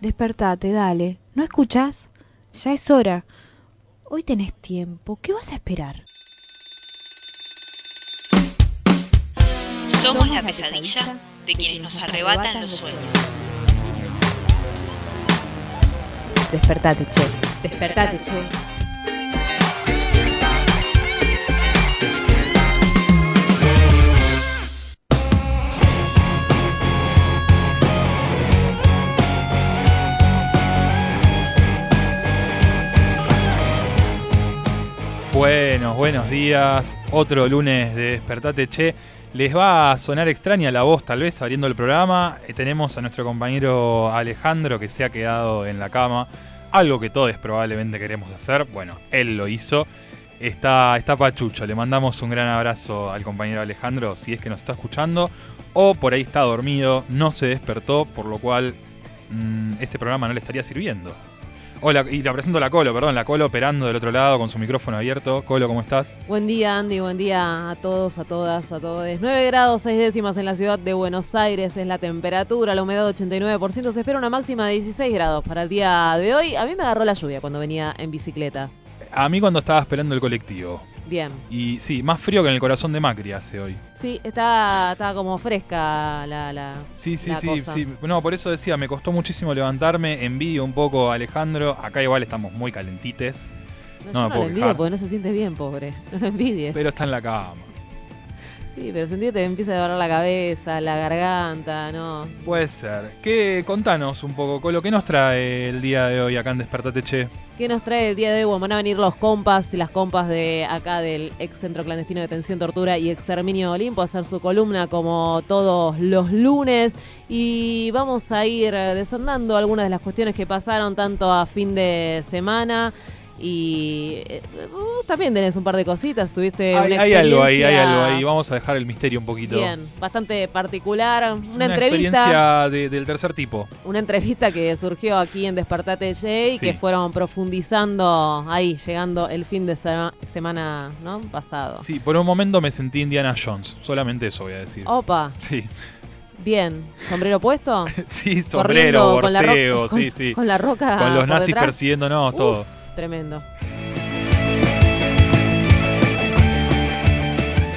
Despertate, dale. ¿No escuchas? Ya es hora. Hoy tenés tiempo. ¿Qué vas a esperar? Somos la pesadilla de quienes nos arrebatan los sueños. Despertate, che. Despertate, che. Buenos, buenos días. Otro lunes de Despertate Che. Les va a sonar extraña la voz, tal vez, abriendo el programa. Eh, tenemos a nuestro compañero Alejandro que se ha quedado en la cama. Algo que todos probablemente queremos hacer. Bueno, él lo hizo. Está, está Pachucho. Le mandamos un gran abrazo al compañero Alejandro si es que nos está escuchando. O por ahí está dormido, no se despertó, por lo cual mm, este programa no le estaría sirviendo. Hola, y la presento a la Colo, perdón, la Colo operando del otro lado con su micrófono abierto. Colo, ¿cómo estás? Buen día, Andy. Buen día a todos, a todas, a todos. 9 grados 6 décimas en la ciudad de Buenos Aires es la temperatura, la humedad 89%. Se espera una máxima de 16 grados para el día de hoy. A mí me agarró la lluvia cuando venía en bicicleta. A mí cuando estaba esperando el colectivo. Bien. Y sí, más frío que en el corazón de Macri hace hoy. Sí, está, está como fresca la, la Sí, sí, la sí, cosa. sí. No, por eso decía, me costó muchísimo levantarme. Envidio un poco a Alejandro. Acá igual estamos muy calentites. No, No yo me no puedo lo envidio quejar. porque no se siente bien, pobre. No lo envidies. Pero está en la cama. Sí, pero sentí que te empieza a doler la cabeza, la garganta, ¿no? Puede ser. ¿Qué, contanos un poco, Colo, ¿qué nos trae el día de hoy acá en Despertate Che? ¿Qué nos trae el día de hoy? Bueno, van a venir los compas y las compas de acá del ex centro clandestino de detención, tortura y exterminio Olimpo a hacer su columna como todos los lunes y vamos a ir desandando algunas de las cuestiones que pasaron tanto a fin de semana y vos también tenés un par de cositas, tuviste Hay, una hay algo ahí, hay experiencia algo ahí. Vamos a dejar el misterio un poquito. Bien, bastante particular, una, Una entrevista de- del tercer tipo. una entrevista que surgió aquí en Despertate Jay, Sí. que fueron profundizando ahí, llegando el fin de sema- semana ¿no? pasado. Sí, por un momento me sentí Indiana Jones. Solamente eso voy a decir. Opa, Sí, bien. ¿Sombrero puesto? sí, sombrero, con la borseo, sí, sí. Con la roca. Con los nazis persiguiéndonos, todo. Uf, tremendo.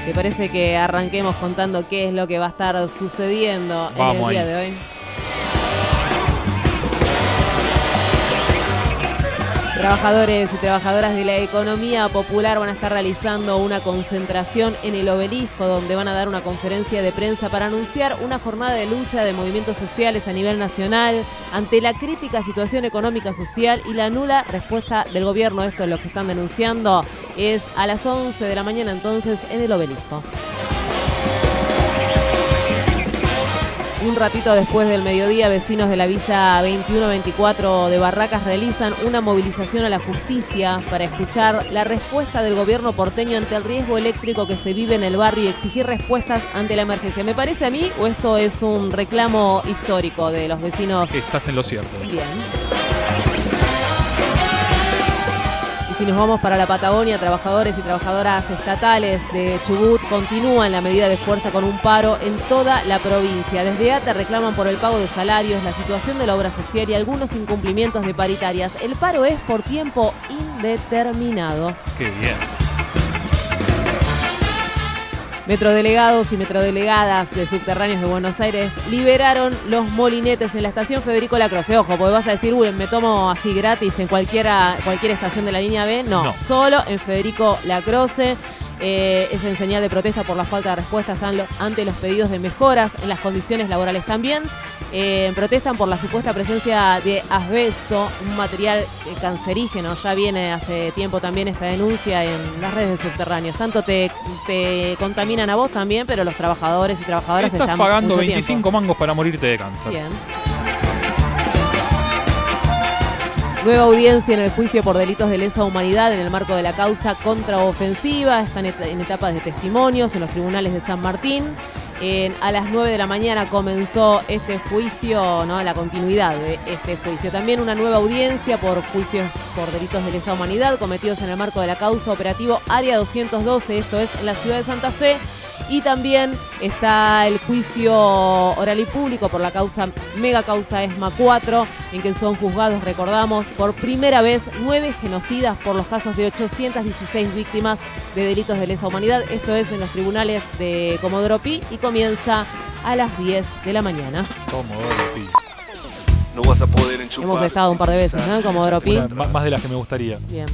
¿Te parece que arranquemos contando qué es lo que va a estar sucediendo en el día ahí. de hoy? Trabajadores y trabajadoras de la economía popular van a estar realizando una concentración en el obelisco donde van a dar una conferencia de prensa para anunciar una jornada de lucha de movimientos sociales a nivel nacional ante la crítica situación económica social y la nula respuesta del gobierno. Esto es lo que están denunciando. Es a las 11 de la mañana entonces en el obelisco. Un ratito después del mediodía, vecinos de la Villa 2124 de Barracas realizan una movilización a la justicia para escuchar la respuesta del gobierno porteño ante el riesgo eléctrico que se vive en el barrio y exigir respuestas ante la emergencia. ¿Me parece a mí o esto es un reclamo histórico de los vecinos? Estás en lo cierto. Bien. Y si nos vamos para la Patagonia, trabajadores y trabajadoras estatales de Chubut continúan la medida de fuerza con un paro en toda la provincia. Desde ATA reclaman por el pago de salarios, la situación de la obra social y algunos incumplimientos de paritarias. El paro es por tiempo indeterminado. Qué bien. Metrodelegados y metrodelegadas de subterráneos de Buenos Aires liberaron los molinetes en la estación Federico Lacroce. Ojo, porque vas a decir, uy, me tomo así gratis en cualquiera, cualquier estación de la línea B. No, No. solo en Federico Lacroce. Eh, es en señal de protesta por la falta de respuestas ante los pedidos de mejoras en las condiciones laborales también. Eh, protestan por la supuesta presencia de asbesto, un material eh, cancerígeno. Ya viene hace tiempo también esta denuncia en las redes de subterráneos. Tanto te, te contaminan a vos también, pero los trabajadores y trabajadoras Estás están pagando mucho 25 tiempo. mangos para morirte de cáncer. Bien. Nueva audiencia en el juicio por delitos de lesa humanidad en el marco de la causa contraofensiva. Están en etapas de testimonios en los tribunales de San Martín. A las 9 de la mañana comenzó este juicio, la continuidad de este juicio. También una nueva audiencia por juicios por delitos de lesa humanidad cometidos en el marco de la causa operativo Área 212, esto es en la ciudad de Santa Fe. Y también está el juicio oral y público por la causa, mega causa ESMA 4, en que son juzgados, recordamos, por primera vez nueve genocidas por los casos de 816 víctimas de delitos de lesa humanidad. Esto es en los tribunales de Comodoro Pi y comienza a las 10 de la mañana. Comodoro Pi. No vas a poder enchufar. Hemos estado un par de veces, ¿no? En Comodoro Pi. Más de las que me gustaría. Bien.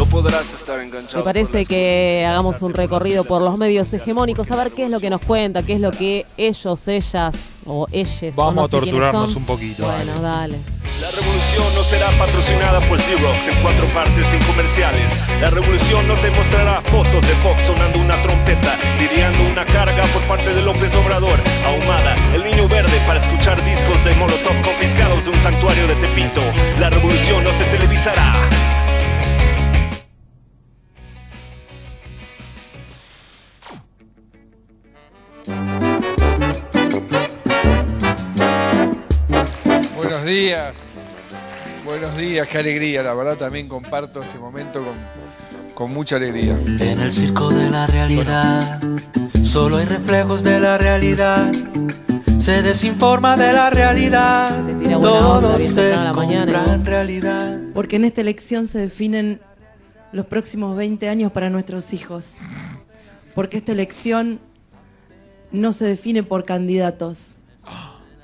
No podrás estar enganchado. Me parece que hagamos un recorrido por los medios hegemónicos, a ver qué es lo que nos cuenta, qué es lo que ellos, ellas o ellos. o Vamos no a sé torturarnos son. un poquito, Bueno, dale. La revolución no será patrocinada por Xerox en cuatro partes sin comerciales. La revolución no te mostrará fotos de Fox sonando una trompeta, lidiando una carga por parte de López Obrador. Ahumada, el niño verde para escuchar discos de Molotov confiscados de un santuario de Tepito. La revolución no se televisará. Días, buenos días, qué alegría, la verdad también comparto este momento con, con mucha alegría. En el circo de la realidad, solo hay reflejos de la realidad. Se desinforma de la realidad. Te tira buena onda, Todo bien se la mañana, compra en ¿no? realidad. Porque en esta elección se definen los próximos 20 años para nuestros hijos. Porque esta elección no se define por candidatos.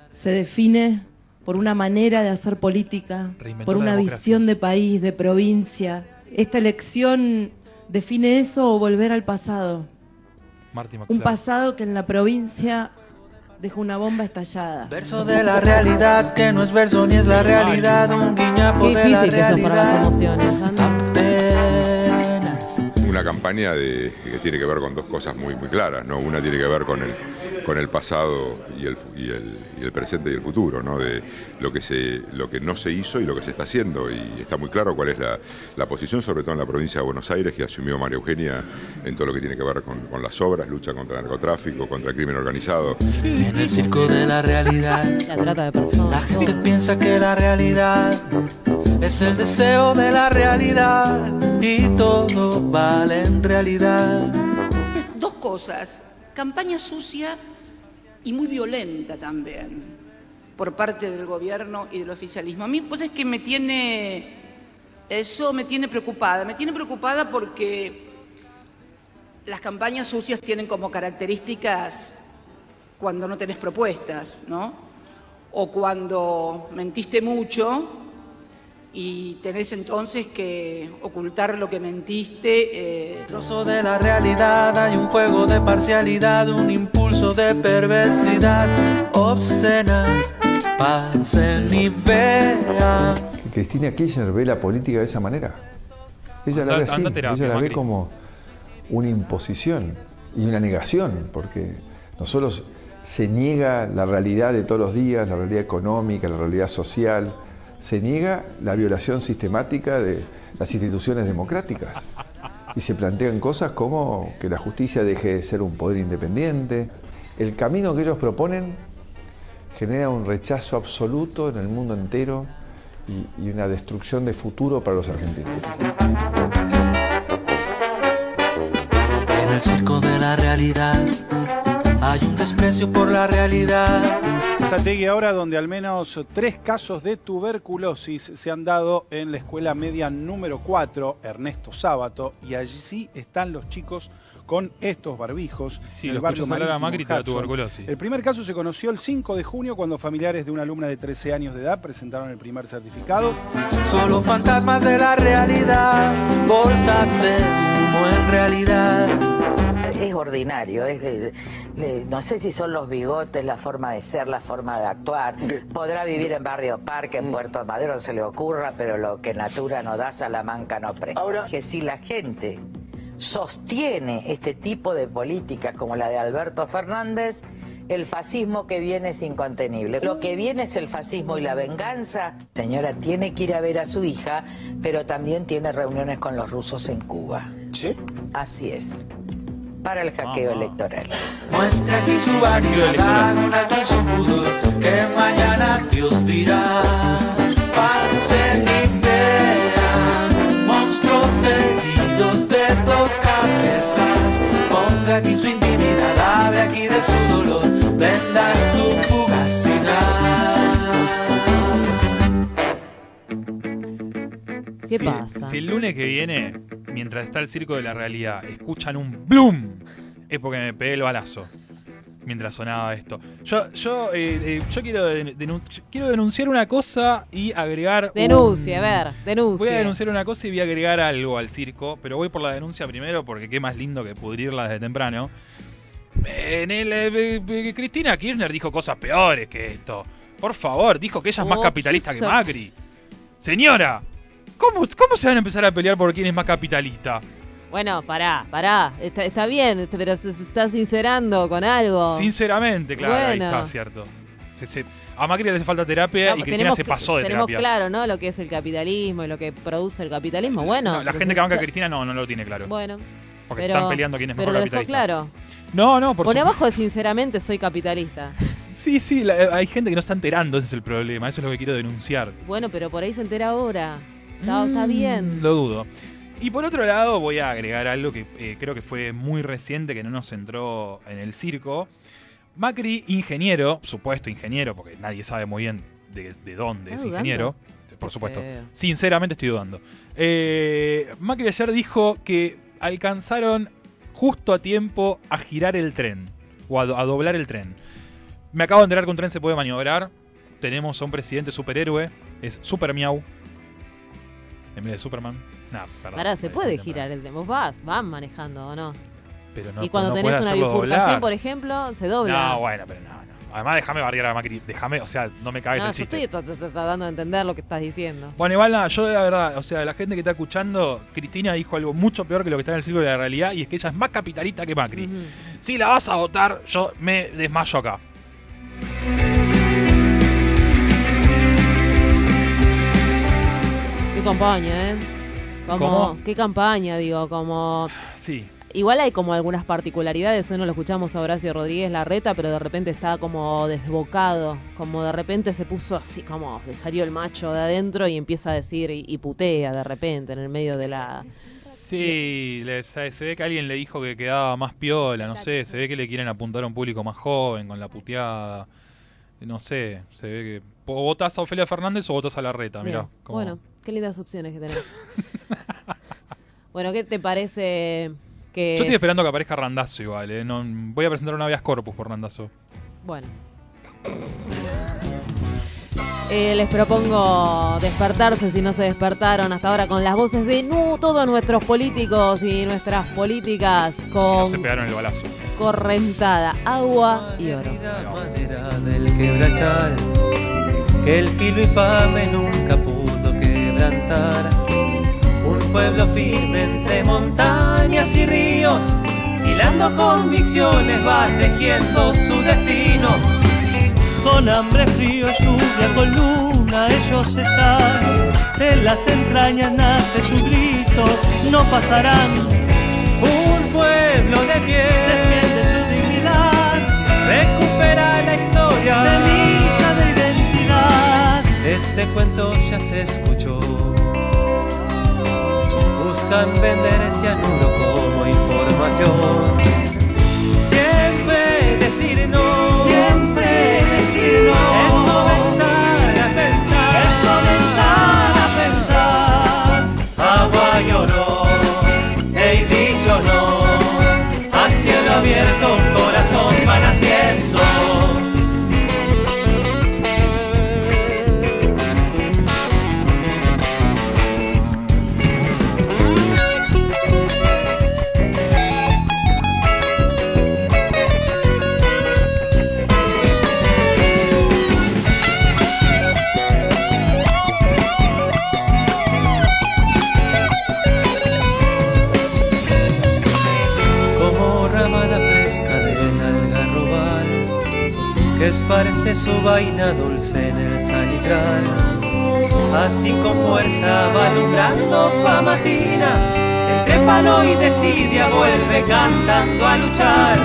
Se define por una manera de hacer política, Reinventó por una visión de país, de provincia. Esta elección define eso o volver al pasado. Un pasado que en la provincia dejó una bomba estallada. Verso de la realidad, que no es verso ni es la realidad. Un guiñapo Qué de la difícil que eso para las emociones. Apenas. una campaña de- que tiene que ver con dos cosas muy, muy claras, ¿no? Una tiene que ver con el, con el pasado y el, fu- y, el, y el presente y el futuro, ¿no? De lo que, se, lo que no se hizo y lo que se está haciendo. Y está muy claro cuál es la, la posición, sobre todo en la provincia de Buenos Aires, que asumió María Eugenia en todo lo que tiene que ver con, con las obras, lucha contra el narcotráfico, contra el crimen organizado. En el circo de la realidad. La trata de personas. La gente piensa que la realidad es el deseo de la realidad y todo vale en realidad. Dos cosas, campaña sucia y muy violenta también por parte del gobierno y del oficialismo. A mí pues es que me tiene, eso me tiene preocupada, me tiene preocupada porque las campañas sucias tienen como características cuando no tenés propuestas, ¿no? O cuando mentiste mucho y tenés entonces que ocultar lo que mentiste. eh, Trozo de la realidad hay un juego de parcialidad, un impulso de perversidad obscena. Pasen y vean. que Cristina Kirchner ve la política de esa manera. Ella la ve así, ella la ve como una imposición y una negación, porque no solo se niega la realidad de todos los días, la realidad económica, la realidad social, se niega la violación sistemática de las instituciones democráticas. Y se plantean cosas como que la justicia deje de ser un poder independiente. El camino que ellos proponen genera un rechazo absoluto en el mundo entero y, una destrucción de futuro para los argentinos. En el circo de la realidad hay un desprecio por la realidad. Sategui ahora donde al menos tres casos de tuberculosis se han dado en la escuela media número 4, Ernesto Sábato, y allí sí están los chicos con estos barbijos. Sí, en el barrio marítimo, Macri tuberculosis. El primer caso se conoció el 5 de junio cuando familiares de una alumna de 13 años de edad presentaron el primer certificado. Solo fantasmas de la realidad, bolsas de humo en realidad. Es ordinario, es de- le- no sé si son los bigotes, la forma de ser, la forma de actuar. Podrá vivir en Barrio Parque, en Puerto Madero, no se le ocurra, pero lo que Natura no da, Salamanca no presta. Que si la gente sostiene este tipo de políticas como la de Alberto Fernández, el fascismo que viene es incontenible. Lo que viene es el fascismo y la venganza. Señora, tiene que ir a ver a su hija, pero también tiene reuniones con los rusos en Cuba. ¿Sí? Así es para el hackeo electoral. Muestra aquí su vanidad, aquí su pudor, que mañana Dios dirá. Parce idea, monstruos seguidos de dos cabezas. Ponga aquí su intimidad, abre aquí de su dolor, venda su fugacidad. ¿Qué pasa? Si el lunes que viene mientras está el circo de la realidad, escuchan un bloom, es porque me pegué el balazo. Mientras sonaba esto. Yo, yo, eh, eh, yo quiero, den- denun- quiero denunciar una cosa y agregar. un- Denuncie, a ver, Voy denuncie. a denunciar una cosa y voy a agregar algo al circo, pero voy por la denuncia primero porque qué más lindo que pudrirla desde temprano. En el, eh, Cristina Kirchner dijo cosas peores que esto. Por favor, dijo que ella es más Oh, capitalista que Macri. Señora, ¿cómo, ¿cómo se van a empezar a pelear por quién es más capitalista? Bueno, pará, pará. Está, está bien, pero se está sincerando con algo. Sinceramente, claro, ahí está, cierto. Se- se- a Macri le hace falta terapia No, y Cristina tenemos se pasó de Tenemos terapia. claro, ¿no? Lo que es el capitalismo y lo que produce el capitalismo. Bueno. No, la gente que banca a Cristina no, no lo tiene claro. Bueno. porque pero- están peleando quién es Pero mejor lo dejó capitalista. claro. No, no, por Pone supuesto. abajo de sinceramente soy capitalista. Sí, sí, la- hay gente que no está enterando, ese es el problema. Eso es lo que quiero denunciar. Bueno, pero por ahí se entera ahora. Está, está bien. Mm, Lo dudo. Y por otro lado, voy a agregar algo que eh, creo que fue muy reciente, que no nos entró en el circo. Macri, ingeniero, supuesto ingeniero, porque nadie sabe muy bien de, de dónde ¿Estás es ingeniero. dudando? Por Qué supuesto. feo. Sinceramente estoy dudando. Eh, Macri ayer dijo que alcanzaron justo a tiempo a girar el tren, o a, a doblar el tren. Me acabo de enterar que un tren se puede maniobrar. Tenemos a un presidente superhéroe, es Super Miau. En vez de Superman. Nah, perdón. Pará, se puede girar el tema. Vos vas, vas manejando o no. Pero no, y cuando no tenés una bifurcación, por ejemplo, se dobla. No, bueno, pero no, no. Además, déjame bardear a Macri. Déjame, o sea, no me cagues No, el yo chiste. estoy tra- tra- tratando de entender lo que estás diciendo. Bueno, igual nada, yo de la verdad, o sea, la gente que está escuchando, Cristina dijo algo mucho peor que lo que está en el círculo de la realidad y es que ella es más capitalista que Macri. Si la vas a votar, yo me desmayo acá. Campaña, ¿eh? Como, ¿Cómo? Qué campaña, digo, como... Sí. Igual hay como algunas particularidades, hoy no lo escuchamos a Horacio Rodríguez Larreta, pero de repente está como desbocado, como de repente se puso así, como le salió el macho de adentro y empieza a decir y, y putea de repente en el medio de la... Sí, le- se, se ve que alguien le dijo que quedaba más piola, no sé, se ve que le quieren apuntar a un público más joven con la puteada. No sé, se ve que. O votás a Ofelia Fernández o votás a Larreta, mirá. Como- Bueno, qué lindas opciones que tenemos. bueno, ¿qué te parece que... Yo estoy es- esperando que aparezca Randazo igual, eh. No, voy a presentar un habeas corpus por Randazo. Bueno. Eh, les propongo despertarse si no se despertaron hasta ahora con las voces de nu, todos nuestros políticos y nuestras políticas No con se pegaron el balazo. correntada, agua y oro. del quebrachal que el filo infame nunca Un pueblo firme entre montañas y ríos, hilando convicciones va tejiendo su destino. Con hambre, frío, lluvia, con luna, ellos están. En las entrañas nace su grito, no pasarán. Un pueblo de pie defiende su dignidad, recupera la historia. Este cuento ya se escuchó. Buscan vender ese anuro como información. Siempre decir no. Siempre decir no. Esparce su vaina dulce en el. Así con fuerza va alumbrando famatina, entre palo y desidia vuelve cantando a luchar.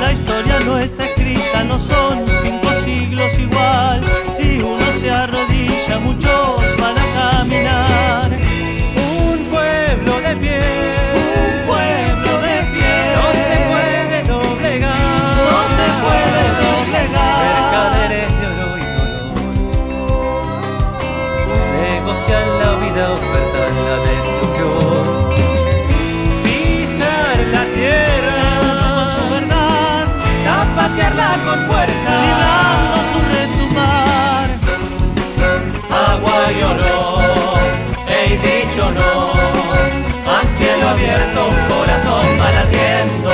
La historia no está escrita, no son cinco siglos igual. Si uno se arrodilla, muchos van a caminar. Con fuerza, vibrando su retumbar. Agua y olor, he dicho no, a cielo abierto, corazón malatiendo.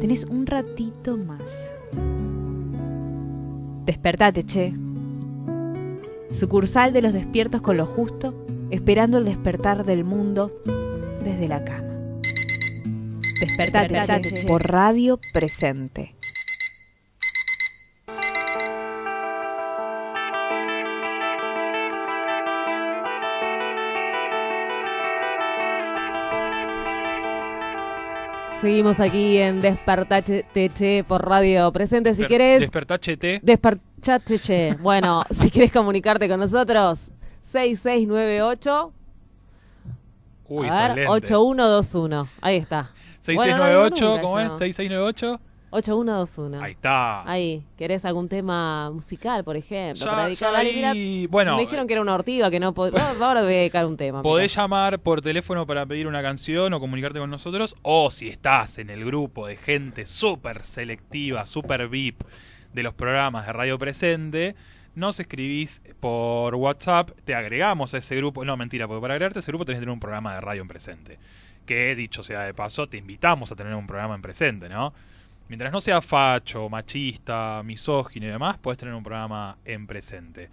Tenés un ratito más. Despertate, che. Sucursal de los despiertos con lo justo, esperando el despertar del mundo desde la cama. Despertate, Despertate, por radio presente. Seguimos aquí en Despertache Che por Radio Presente. Si Desper- querés. Despertache Che. Bueno, si querés comunicarte con nosotros, 6698. Uy, a ver, excelente. 8121. Ahí está. Bueno, no 6698, ¿cómo es? yo. 6698. 8121. Ahí está. Ahí. ¿Querés algún tema musical, por ejemplo? Ya- para dedicar? ya Dale, ahí- mira, bueno, me dijeron que era una ortiga, que no podía. Ahora voy a dedicar un tema. Podés llamar por teléfono para pedir una canción o comunicarte con nosotros. O si estás en el grupo de gente súper selectiva, súper VIP de los programas de Radio Presente, nos escribís por WhatsApp, te agregamos a ese grupo. No, mentira, porque para agregarte a ese grupo tenés que tener un programa de radio en presente. Que dicho sea de paso, te invitamos a tener un programa en presente, ¿no? Mientras no sea facho, machista, misógino y demás, podés tener un programa en presente.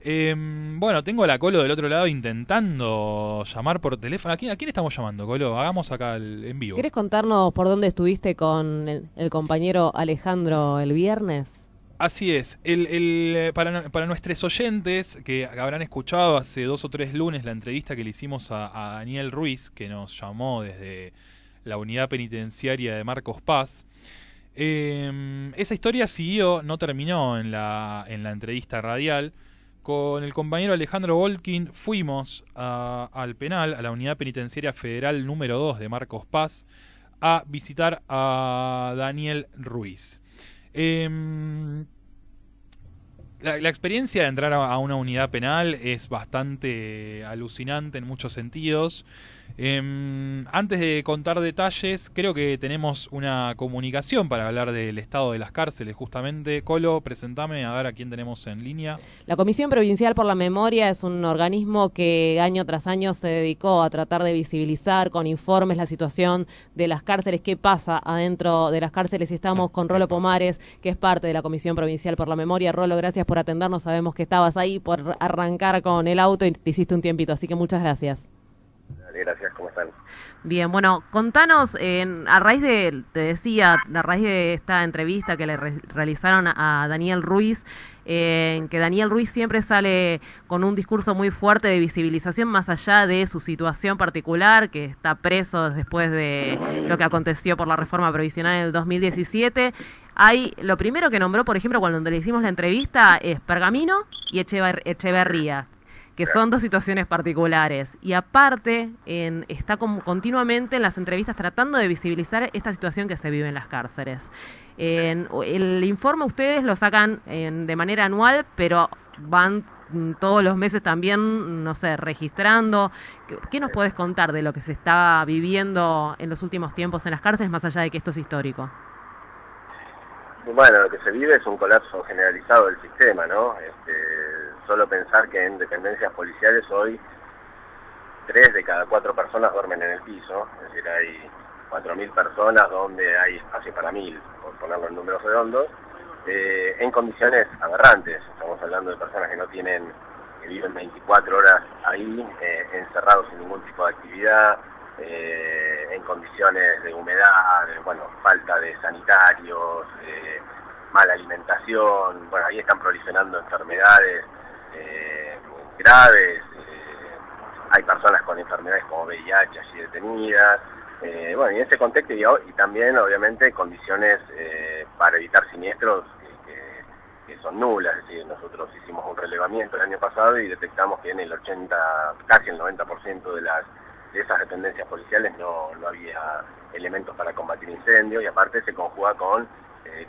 Em, bueno, tengo a la Colo del otro lado intentando llamar por teléfono. ¿A quién, a quién estamos llamando, Colo? Hagamos acá el, en vivo. ¿Querés contarnos por dónde estuviste con el compañero Alejandro el viernes? Así es. Eh, para, nuestros oyentes que habrán escuchado hace dos o tres lunes la entrevista que le hicimos a, Daniel Ruiz, que nos llamó desde la unidad penitenciaria de Marcos Paz, eh, esa historia siguió, no terminó en la, en la entrevista radial. Con el compañero Alejandro Volkin fuimos a- al penal, a la unidad penitenciaria federal número 2 de Marcos Paz, a visitar a Daniel Ruiz. Em, la, la experiencia de entrar a, a una unidad penal es bastante alucinante en muchos sentidos. Em, antes de contar detalles, creo que tenemos una comunicación para hablar del estado de las cárceles, justamente. Colo, presentame a ver a quién tenemos en línea. La Comisión Provincial por la Memoria es un organismo que año tras año se dedicó a tratar de visibilizar con informes la situación de las cárceles, qué pasa adentro de las cárceles. Estamos con Rolo Pomares, que es parte de la Comisión Provincial por la Memoria. Rolo, gracias por atendernos. Sabemos que estabas ahí por arrancar con el auto y te hiciste un tiempito, así que muchas gracias. Bien, bueno, contanos, en- a raíz de, te decía, a raíz de esta entrevista que le re- realizaron a, Daniel Ruiz, eh, en que Daniel Ruiz siempre sale con un discurso muy fuerte de visibilización más allá de su situación particular, que está preso después de lo que aconteció por la reforma provisional en el 2017. Hay, lo primero que nombró, por ejemplo, cuando le hicimos la entrevista, es Pergamino y Echever- Echeverría, que son dos situaciones particulares. Y aparte, en- está como continuamente en las entrevistas tratando de visibilizar esta situación que se vive en las cárceles. En- el informe ustedes lo sacan en- de manera anual, pero van todos los meses también, no sé, registrando. ¿Qué, qué nos puedes contar de lo que se está viviendo en los últimos tiempos en las cárceles, más allá de que esto es histórico? Bueno, lo que se vive es un colapso generalizado del sistema, ¿no? Este, solo pensar que en dependencias policiales hoy tres de cada cuatro personas duermen en el piso, es decir, hay 4.000 personas donde hay espacio para mil, por ponerlo en números redondos, eh, en condiciones aberrantes. Estamos hablando de personas que no tienen, que viven 24 horas ahí, eh, encerrados sin ningún tipo de actividad, eh, en condiciones de humedad, bueno, falta de sanitarios, mala alimentación, bueno, ahí están proliferando enfermedades eh, graves, eh, hay personas con enfermedades como VIH allí detenidas, eh, bueno, y en ese contexto y, también obviamente condiciones para evitar siniestros que, son nulas, es decir, nosotros hicimos un relevamiento el año pasado y detectamos que en el 80, casi el 90% de las de esas dependencias policiales no, no había elementos para combatir incendios y aparte se conjuga con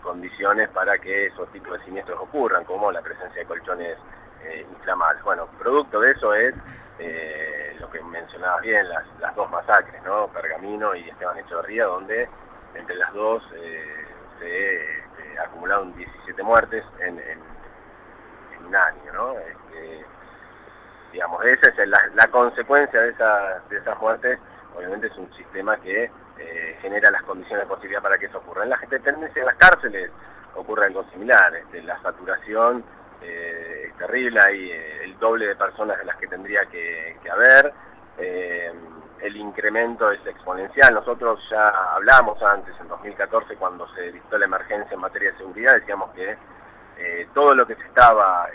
condiciones para que esos tipos de siniestros ocurran, como la presencia de colchones eh, inflamables. Bueno, producto de eso es eh, lo que mencionabas bien, las, las dos masacres, ¿no? Pergamino y Esteban Echeverría, donde entre las dos eh, se eh, acumularon 17 muertes en, en- en un año, ¿no? Este, digamos, esa es la, la consecuencia de, esa- de esas muertes, obviamente es un sistema que eh, genera las condiciones de posibilidad para que eso ocurra. En las dependencias de las cárceles ocurre algo similar, este, la saturación eh, terrible, hay eh, el doble de personas de las que tendría que, haber, eh, el incremento es exponencial. Nosotros ya hablamos antes, en 2014, cuando se dictó la emergencia en materia de seguridad, decíamos que todo lo que se estaba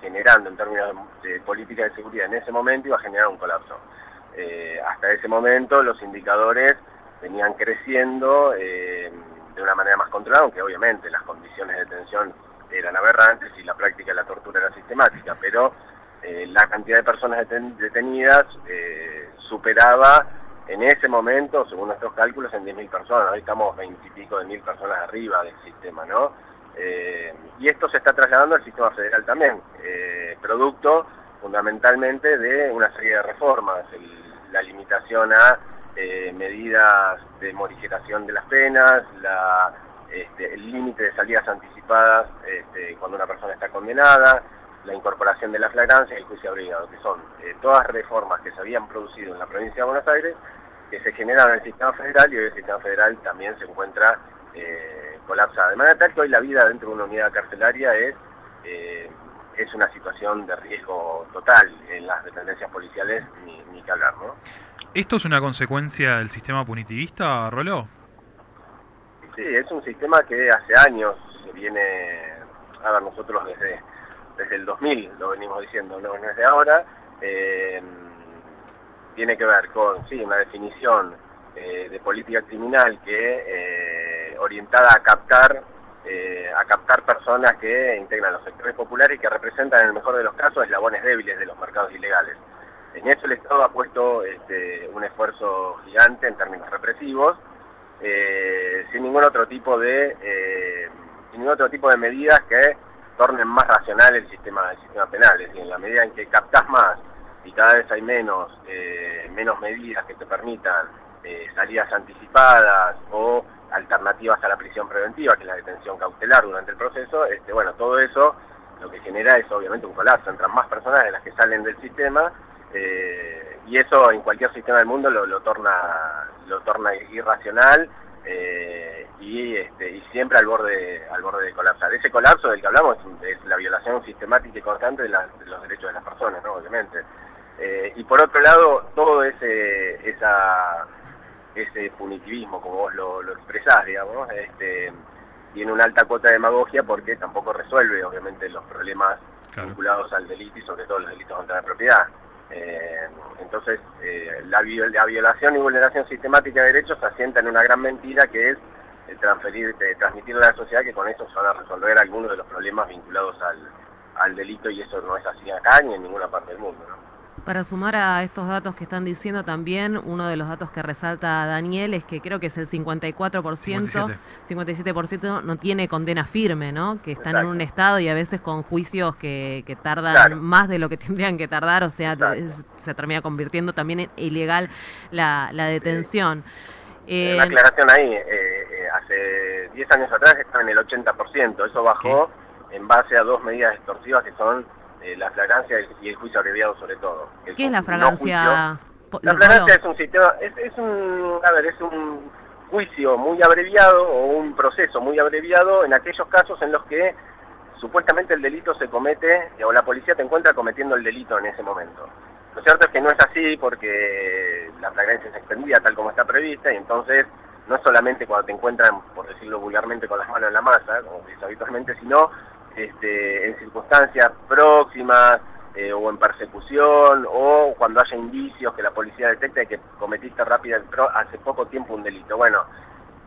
generando en términos de, política de seguridad en ese momento iba a generar un colapso. Hasta ese momento los indicadores venían creciendo de una manera más controlada, aunque obviamente las condiciones de detención eran aberrantes y la práctica de la tortura era sistemática, pero eh, la cantidad de personas deten- detenidas eh, superaba en ese momento, según nuestros cálculos, en 10.000 personas. Hoy estamos 20 y pico de mil personas arriba del sistema, ¿no? Eh, y esto se está trasladando al sistema federal también, producto fundamentalmente de una serie de reformas, la limitación a medidas de modificación de las penas, este, el límite de salidas anticipadas este, cuando una persona está condenada, la incorporación de la flagrancia y el juicio obligado, que son eh, todas reformas que se habían producido en la provincia de Buenos Aires, que se generan en el sistema federal y hoy el sistema federal también se encuentra eh, colapsada. De manera tal que hoy la vida dentro de una unidad carcelaria es, eh, es una situación de riesgo total en las dependencias policiales, ni, ni que hablar, ¿no? ¿Esto es una consecuencia del sistema punitivista, Roló? Sí, es un sistema que hace años viene, a ver, nosotros desde, desde el 2000 lo venimos diciendo, no, no es de ahora, eh, tiene que ver con, sí, una definición eh, de política criminal que eh, orientada a captar a captar personas que integran los sectores populares y que representan en el mejor de los casos eslabones débiles de los mercados ilegales. En eso el Estado ha puesto este, un esfuerzo gigante en términos represivos, sin ningún otro tipo de sin ningún otro tipo de medidas que tornen más racional el sistema el sistema penal. Es decir, en la medida en que captás más y cada vez hay menos eh, menos medidas que te permitan eh, salidas anticipadas o alternativas a la prisión preventiva, que es la detención cautelar durante el proceso, este, bueno, todo eso lo que genera es obviamente un colapso, entran más personas de las que salen del sistema eh, y eso en cualquier sistema del mundo lo torna lo torna irracional eh, y, este, y siempre al borde al borde de colapsar. Ese colapso del que hablamos es, es la violación sistemática y constante de, la- de los derechos de las personas, ¿no? obviamente. Eh, y por otro lado, todo ese esa ese punitivismo, como vos lo, lo expresás, digamos, este, tiene una alta cuota de demagogia porque tampoco resuelve, obviamente, los problemas vinculados al delito y sobre todo los delitos contra la propiedad. Eh, entonces, eh, la, viol- la violación y vulneración sistemática de derechos se asienta en una gran mentira que es eh, transferir, de transmitirle a la sociedad que con eso se van a resolver algunos de los problemas vinculados al, al delito y eso no es así acá ni en ninguna parte del mundo. ¿no? Para sumar a estos datos que están diciendo también, uno de los datos que resalta Daniel es que creo que es el 54%, 57% no tiene condena firme, ¿no? Que están en un estado y a veces con juicios que, que tardan Claro. más de lo que tendrían que tardar, o sea, se termina convirtiendo también en ilegal la, la detención. Eh, Eh, Una aclaración ahí, eh, eh, hace 10 años atrás estaba en el 80%, eso bajó en base a dos medidas extorsivas que son eh, la flagrancia y el juicio abreviado sobre todo. que ¿Qué es la no fragancia? La flagrancia es un sistema, es, es un, a ver, es un juicio muy abreviado o un proceso muy abreviado en aquellos casos en los que supuestamente el delito se comete o la policía te encuentra cometiendo el delito en ese momento. Lo cierto es que no es así porque la flagrancia es extendida tal como está prevista y entonces no es solamente cuando te encuentran, por decirlo vulgarmente, con las manos en la masa, como se dice habitualmente, sino este, en circunstancias próximas eh, o en persecución o cuando haya indicios que la policía detecte de que cometiste rápida pro- hace poco tiempo un delito. Bueno,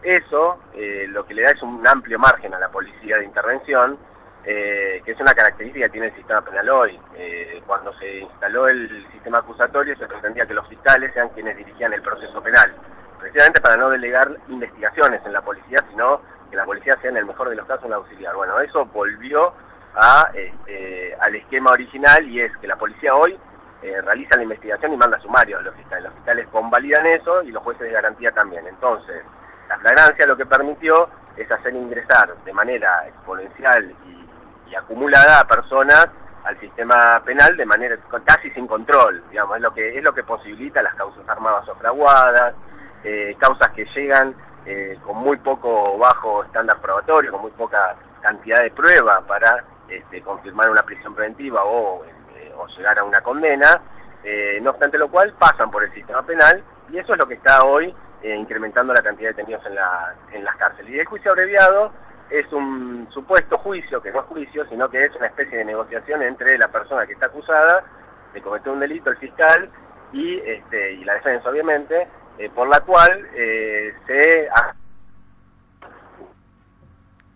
eso eh, lo que le da es un amplio margen a la policía de intervención, eh, que es una característica que tiene el sistema penal hoy. Eh, cuando se instaló el sistema acusatorio se pretendía que los fiscales sean quienes dirigían el proceso penal. precisamente para no delegar investigaciones en la policía, sino que la policía sea en el mejor de los casos un auxiliar. Bueno, eso volvió a, este, al esquema original y es que la policía hoy eh, realiza la investigación y manda sumarios a los fiscales. Los fiscales convalidan eso y los jueces de garantía también. Entonces, la flagrancia lo que permitió es hacer ingresar de manera exponencial y, y acumulada a personas al sistema penal de manera casi sin control, digamos, es lo que es lo que posibilita las causas armadas o fraguadas, eh, causas que llegan eh, con muy poco bajo estándar probatorio, con muy poca cantidad de prueba para este, confirmar una prisión preventiva o, eh, llegar a una condena, eh, no obstante lo cual pasan por el sistema penal y eso es lo que está hoy eh, incrementando la cantidad de detenidos en, la, en las cárceles. Y el juicio abreviado es un supuesto juicio, que no es juicio, sino que es una especie de negociación entre la persona que está acusada de cometer un delito, el fiscal, y, este, y la defensa, obviamente, eh, por la cual eh, se...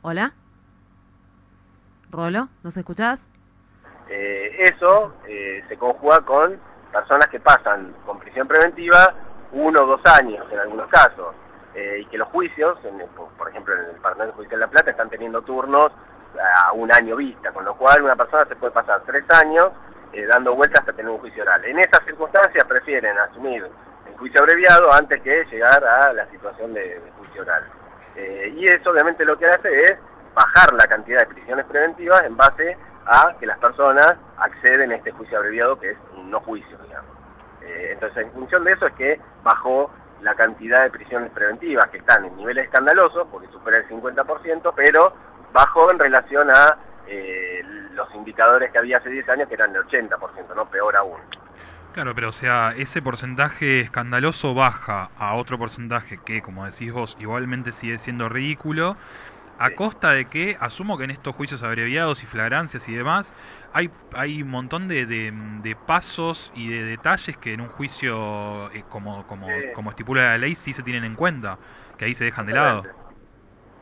Hola. Rolo, ¿nos escuchás? Eh, eso eh, se conjuga con personas que pasan con prisión preventiva uno o dos años en algunos casos, y que los juicios, en el- por, ejemplo en el Parlamento Judicial de La Plata, están teniendo turnos a un año vista, con lo cual una persona se puede pasar tres años eh, dando vueltas hasta tener un juicio oral. En esas circunstancias prefieren asumir juicio abreviado antes que llegar a la situación de, de juicio oral. Eh, y eso obviamente lo que hace es bajar la cantidad de prisiones preventivas en base a que las personas acceden a este juicio abreviado que es un no juicio, digamos. Eh, entonces, en función de eso es que bajó la cantidad de prisiones preventivas, que están en niveles escandalosos, porque supera el 50%, pero bajó en relación a eh, los indicadores que había hace 10 años, que eran el 80%, ¿no? Peor aún. Claro, pero o sea, ese porcentaje escandaloso baja a otro porcentaje que, como decís vos, igualmente sigue siendo ridículo, a costa de que, asumo que en estos juicios abreviados y flagrancias y demás, hay, hay un montón de, de- de pasos y de detalles que en un juicio, eh, como, como, como estipula la ley, sí se tienen en cuenta, que ahí se dejan de lado.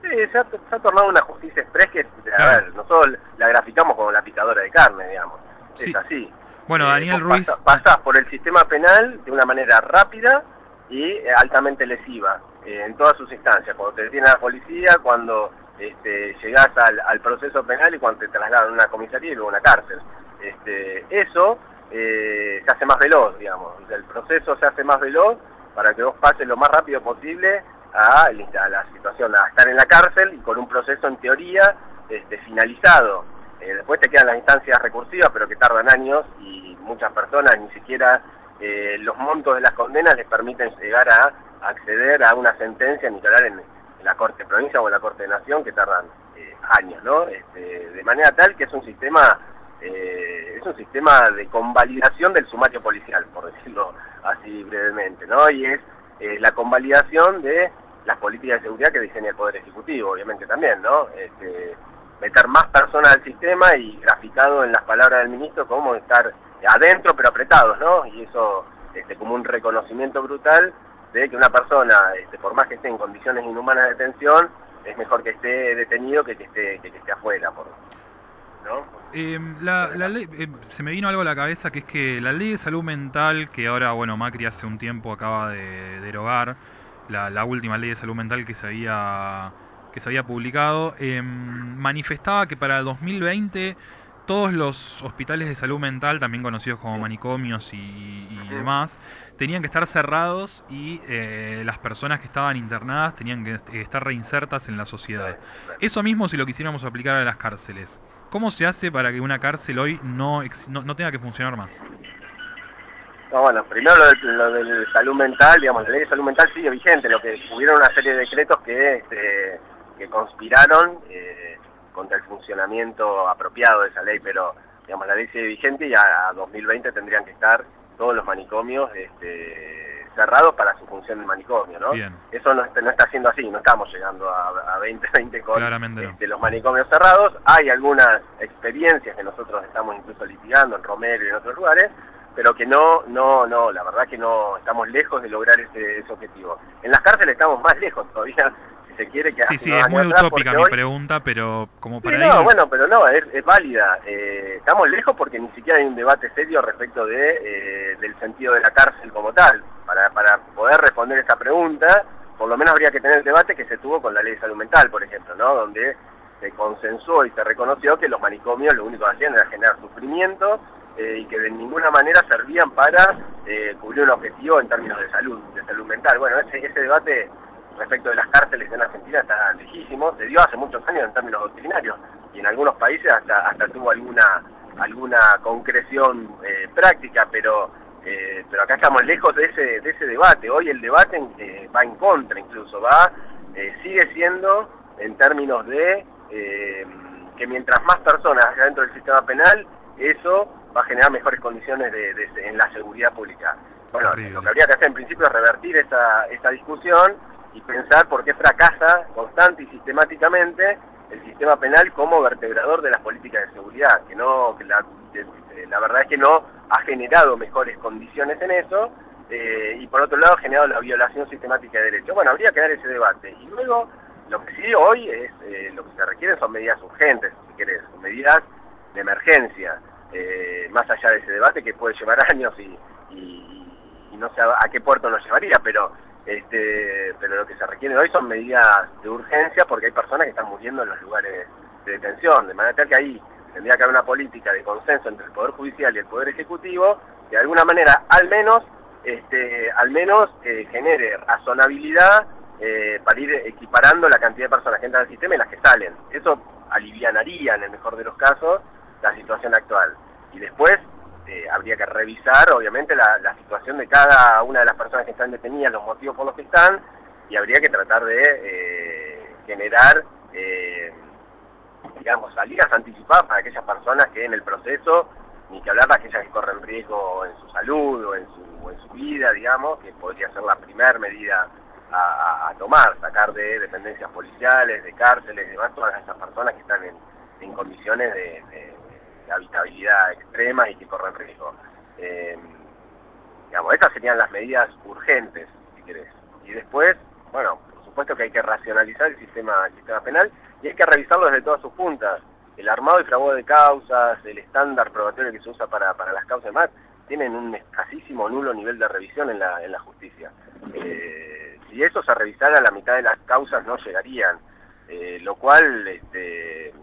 Sí, se ha, se ha tornado una justicia express que, a ver, nosotros la graficamos como la picadora de carne, digamos. Sí. Es así. Bueno, Eh, Daniel Ruiz... pasás por el sistema penal de una manera rápida y eh, altamente lesiva eh, en todas sus instancias. Cuando te detiene la policía, cuando este, llegás al, al proceso penal y cuando te trasladan a una comisaría y luego a una cárcel. Este, eso eh, se hace más veloz, digamos. El proceso se hace más veloz para que vos pases lo más rápido posible a, a la situación, a estar en la cárcel y con un proceso en teoría este, finalizado. Eh, después te quedan las instancias recursivas, pero que tardan años y muchas personas ni siquiera eh, los montos de las condenas les permiten llegar a acceder a una sentencia, ni hablar en, en la Corte de Provincia o en la Corte de Nación, que tardan eh, años, ¿no? Este, de manera tal que es un sistema eh, es un sistema de convalidación del sumario policial, por decirlo así brevemente, ¿no? Y es la convalidación de las políticas de seguridad que diseña el Poder Ejecutivo, obviamente también, ¿no? Este, meter más personas al sistema y graficado en las palabras del ministro como estar adentro pero apretados, ¿no? Y eso este, como un reconocimiento brutal de que una persona, este, por más que esté en condiciones inhumanas de detención, es mejor que esté detenido que que esté, que, esté afuera, por, ¿no? Eh, la, la ley, eh, se me vino algo a la cabeza que es que la ley de salud mental que ahora, bueno, Macri hace un tiempo acaba de derogar, la, la última ley de salud mental que se había, que se había publicado, eh, manifestaba que para el 2020 todos los hospitales de salud mental, también conocidos como manicomios y, y demás, tenían que estar cerrados y eh, las personas que estaban internadas tenían que est- estar reinsertas en la sociedad. Eso mismo si lo quisiéramos aplicar a las cárceles. ¿Cómo se hace para que una cárcel hoy no, no, no tenga que funcionar más? No, bueno, primero lo de, lo de salud mental, digamos, la ley de salud mental sigue vigente, lo que hubieron una serie de decretos que, este, que conspiraron eh, contra el funcionamiento apropiado de esa ley, pero digamos, la ley sigue vigente y a, a 2020 tendrían que estar todos los manicomios este, cerrados para su función de manicomio, ¿no? Bien. Eso no, está- no está siendo así, no estamos llegando a, a 2020 con no. este, los manicomios cerrados. Hay algunas experiencias que nosotros estamos incluso litigando en Romero y en otros lugares, pero que no, no, no, la verdad que no estamos lejos de lograr ese, ese objetivo. En las cárceles estamos más lejos todavía, se quiere que Sí, sí, es muy utópica mi hoy- pregunta, pero como Sí, para no, ir... bueno, pero no, es, es válida. Eh, estamos lejos porque ni siquiera hay un debate serio respecto de, eh, del sentido de la cárcel como tal. Para, para poder responder esa pregunta, por lo menos habría que tener el debate que se tuvo con la ley de salud mental, por ejemplo, ¿no? Donde se consensuó y se reconoció que los manicomios lo único que hacían era generar sufrimiento eh, y que de ninguna manera servían para eh, cubrir un objetivo en términos de salud, de salud mental. Bueno, ese, ese debate respecto de las cárceles en Argentina está lejísimo, se dio hace muchos años en términos doctrinarios y en algunos países hasta, hasta tuvo alguna alguna concreción eh, práctica, pero eh, pero acá estamos lejos de ese de ese debate. Hoy el debate eh, va en contra, incluso va eh, sigue siendo en términos de eh, que mientras más personas haya dentro del sistema penal, eso va a generar mejores condiciones de, de- en la seguridad pública. Bueno, lo que habría que hacer en principio es revertir esta, esta discusión y pensar por qué fracasa constante y sistemáticamente el sistema penal como vertebrador de las políticas de seguridad, que no, que la, eh, la verdad es que no ha generado mejores condiciones en eso, eh, y por otro lado ha generado la violación sistemática de derechos. Bueno, habría que dar ese debate. Y luego, lo que sí hoy es, eh, lo que se requieren son medidas urgentes, si querés, medidas de emergencia, eh, más allá de ese debate que puede llevar años y, y- y no sé a, a qué puerto nos llevaría, pero este, pero lo que se requiere hoy son medidas de urgencia porque hay personas que están muriendo en los lugares de detención, de manera tal que ahí tendría que haber una política de consenso entre el Poder Judicial y el Poder Ejecutivo, que de alguna manera, al menos, este, al menos eh, genere razonabilidad eh, para ir equiparando la cantidad de personas que entran al sistema y las que salen. Eso alivianaría, en el mejor de los casos, la situación actual. Y después eh, habría que revisar, obviamente, la, situación de cada una de las personas que están detenidas, los motivos por los que están, y habría que tratar de eh, generar, eh, digamos, salidas anticipadas para aquellas personas que en el proceso, ni que hablar de aquellas que corren riesgo en su salud o en su, o en su vida, digamos, que podría ser la primera medida a, tomar, sacar de dependencias policiales, de cárceles y demás, todas esas personas que están en, condiciones de habitabilidad extrema y que corren riesgo. Eh, digamos, estas serían las medidas urgentes, si querés. Y después, bueno, por supuesto que hay que racionalizar el sistema, el sistema penal y hay que revisarlo desde todas sus puntas. El armado y fraguado de causas, el estándar probatorio que se usa para, para las causas más, tienen un escasísimo nulo nivel de revisión en la, en la justicia. Eh, si eso se revisara, la mitad de las causas no llegarían, eh, lo cual este,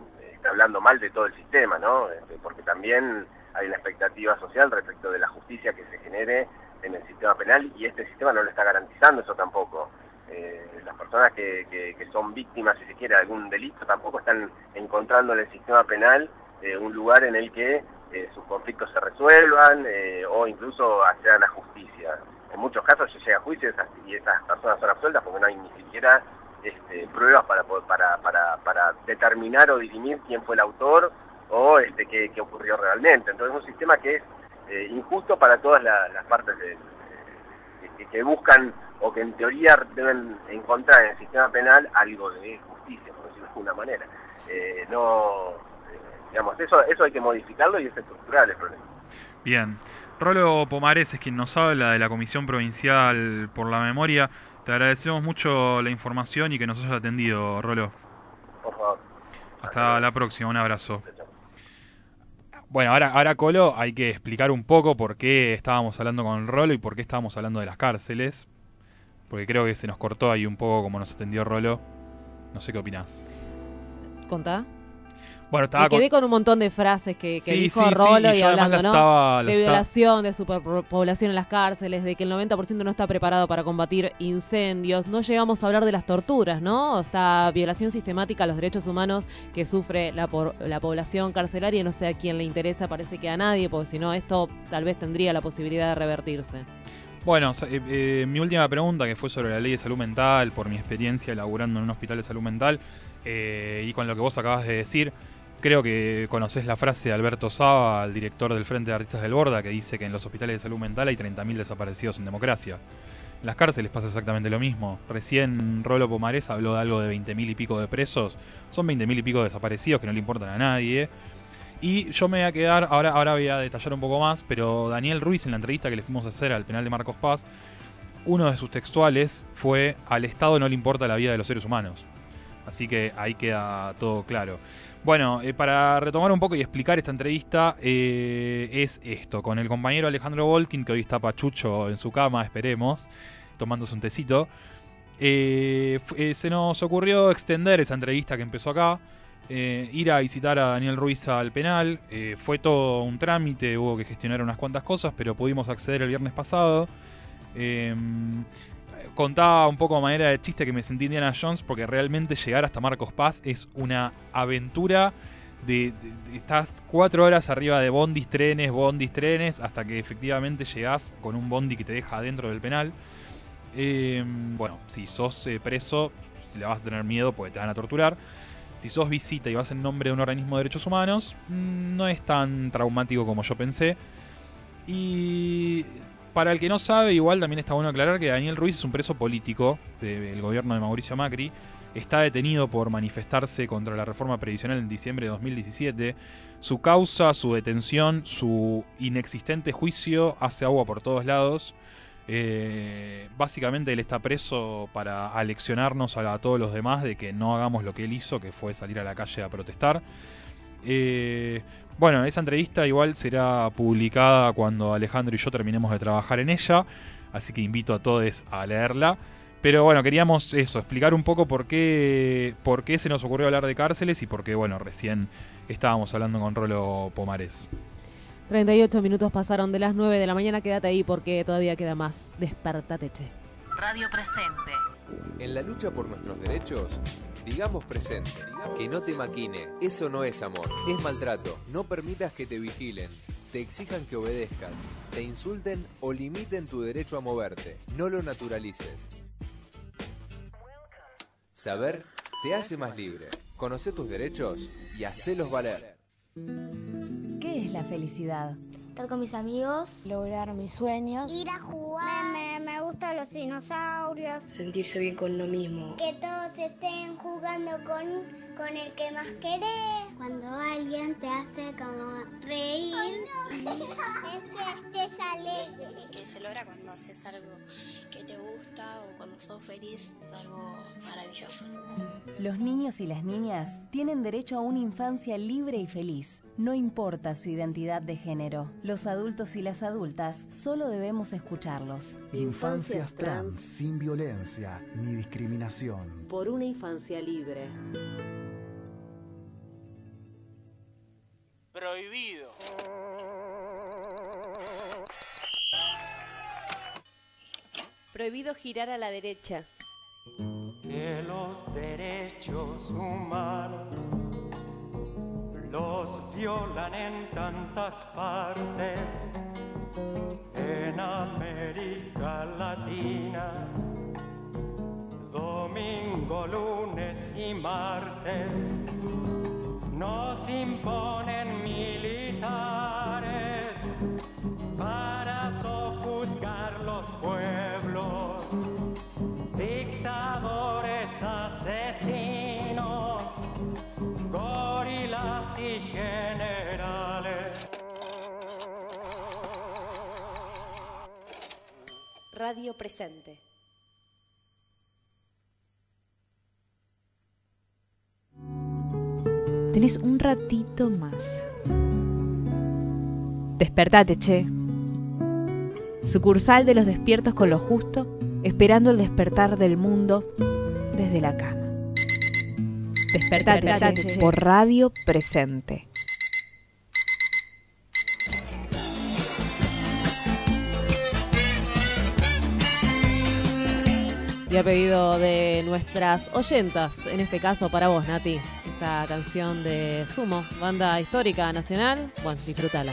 hablando mal de todo el sistema, ¿no? Este, porque también hay una expectativa social respecto de la justicia que se genere en el sistema penal y este sistema no lo está garantizando eso tampoco. Eh, las personas que, que- que son víctimas, si se de algún delito tampoco están encontrando en el sistema penal eh, un lugar en el que eh, sus conflictos se resuelvan o incluso accedan a justicia. En muchos casos se llega a juicio y esas, y esas personas son absueltas porque no hay ni siquiera este, pruebas para, para, para, para determinar o dirimir quién fue el autor o este, qué, qué ocurrió realmente. Entonces es un sistema que es eh, injusto para todas la- las partes del, que, que buscan o que en teoría deben encontrar en el sistema penal algo de justicia, por decirlo de alguna manera. Eh, no, eh, digamos, eso, eso hay que modificarlo y es estructural el problema. Bien. Rolo Pomares es quien nos habla de la Comisión Provincial por la Memoria. Te agradecemos mucho la información y que nos hayas atendido, Rolo. Por favor. Hasta la próxima, un abrazo. Bueno, ahora, ahora Colo, hay que explicar un poco por qué estábamos hablando con Rolo y por qué estábamos hablando de las cárceles. Porque creo que se nos cortó ahí un poco como nos atendió Rolo. No sé qué opinás. ¿Contá? Bueno, estaba Me quedé con- con un montón de frases que, que Sí, dijo sí, sí, Rolo y y además hablando, estaba- de violación, de superpoblación en las cárceles, de que el 90% no está preparado para combatir incendios. No llegamos a hablar de las torturas, ¿no? Esta violación sistemática a los derechos humanos que sufre la, por- la población carcelaria. y No sé a quién le interesa, parece que a nadie, porque si no, esto tal vez tendría la posibilidad de revertirse. Bueno, eh, eh, mi última pregunta, que fue sobre la ley de salud mental, por mi experiencia laburando en un hospital de salud mental, eh, y con lo que vos acabas de decir, creo que conocés la frase de Alberto Saba, el director del Frente de Artistas del Borda, que dice que en los hospitales de salud mental hay 30.000 desaparecidos en democracia. En las cárceles pasa exactamente lo mismo. Recién Rolo Pomares habló de algo de 20.000 y pico de presos. Son 20.000 y pico de desaparecidos que no le importan a nadie. Y yo me voy a quedar, ahora, ahora voy a detallar un poco más, pero Daniel Ruiz en la entrevista que le fuimos a hacer al penal de Marcos Paz, uno de sus textuales fue, al Estado no le importa la vida de los seres humanos. Así que ahí queda todo claro. Bueno, eh, para retomar un poco y explicar esta entrevista, eh, es esto, con el compañero Alejandro Volkin, que hoy está pachucho en su cama, esperemos, tomándose un tecito. Eh, se nos ocurrió extender esa entrevista que empezó acá, ir a visitar a Daniel Ruiz al penal. fue todo un trámite, hubo que gestionar unas cuantas cosas, pero pudimos acceder el viernes pasado contaba un poco a manera de chiste que me sentí Indiana Jones porque realmente llegar hasta Marcos Paz es una aventura de, estás cuatro horas arriba de bondis, trenes, bondis, trenes, hasta que efectivamente llegás con un bondi que te deja dentro del penal. Em, bueno, si sos eh, preso, si le vas a tener miedo porque te van a torturar. Si sos visita y vas en nombre de un organismo de derechos humanos, mm, no es tan traumático como yo pensé. Y para el que no sabe, igual también está bueno aclarar que Daniel Ruiz es un preso político del gobierno de Mauricio Macri. Está detenido por manifestarse contra la reforma previsional en diciembre de 2017. Su causa, su detención, su inexistente juicio hace agua por todos lados. Eh, básicamente él está preso para aleccionarnos a, todos los demás de que no hagamos lo que él hizo, que fue salir a la calle a protestar. Eh, bueno, esa entrevista igual será publicada cuando Alejandro y yo terminemos de trabajar en ella, así que invito a todos a leerla. Pero bueno, queríamos eso, explicar un poco por qué, por qué se nos ocurrió hablar de cárceles y por qué, bueno, recién estábamos hablando con Rolo Pomares. 38 minutos pasaron de las 9 de la mañana, quédate ahí porque todavía queda más. Despertate, che. Radio Presente. En la lucha por nuestros derechos, Digamos presente, que no te maquine, eso no es amor, es maltrato. No permitas que te vigilen, te exijan que obedezcas, te insulten o limiten tu derecho a moverte. No lo naturalices. Saber te hace más libre. Conoce tus derechos y hacelos valer. ¿Qué es la felicidad? estar con mis amigos, lograr mis sueños, ir a jugar, gustan los dinosaurios, sentirse bien con lo mismo, que todos estén jugando con, con el que más querés, cuando alguien te hace como reír, es que estés alegre, que se logra cuando haces algo que te gusta o cuando sos feliz, es algo maravilloso. Los niños y las niñas tienen derecho a una infancia libre y feliz. No importa su identidad de género, los adultos y las adultas solo debemos escucharlos. Infancias trans sin violencia ni discriminación. Por una infancia libre. Prohibido. Prohibido girar a la derecha. Que los derechos humanos los violan en tantas partes, en América Latina, domingo, lunes y martes, nos imponen militares para sojuzgar los pueblos, dictadores asesinos gorilas y generales. Radio Presente. Tenés un ratito más. Despertate, che. Sucursal de los despiertos con lo justo, esperando el despertar del mundo desde la cama. Despertate, por Radio Presente. Y a pedido de nuestras oyentas, en este caso para vos, Nati, esta canción de Sumo, banda histórica nacional. Bueno, disfrútala.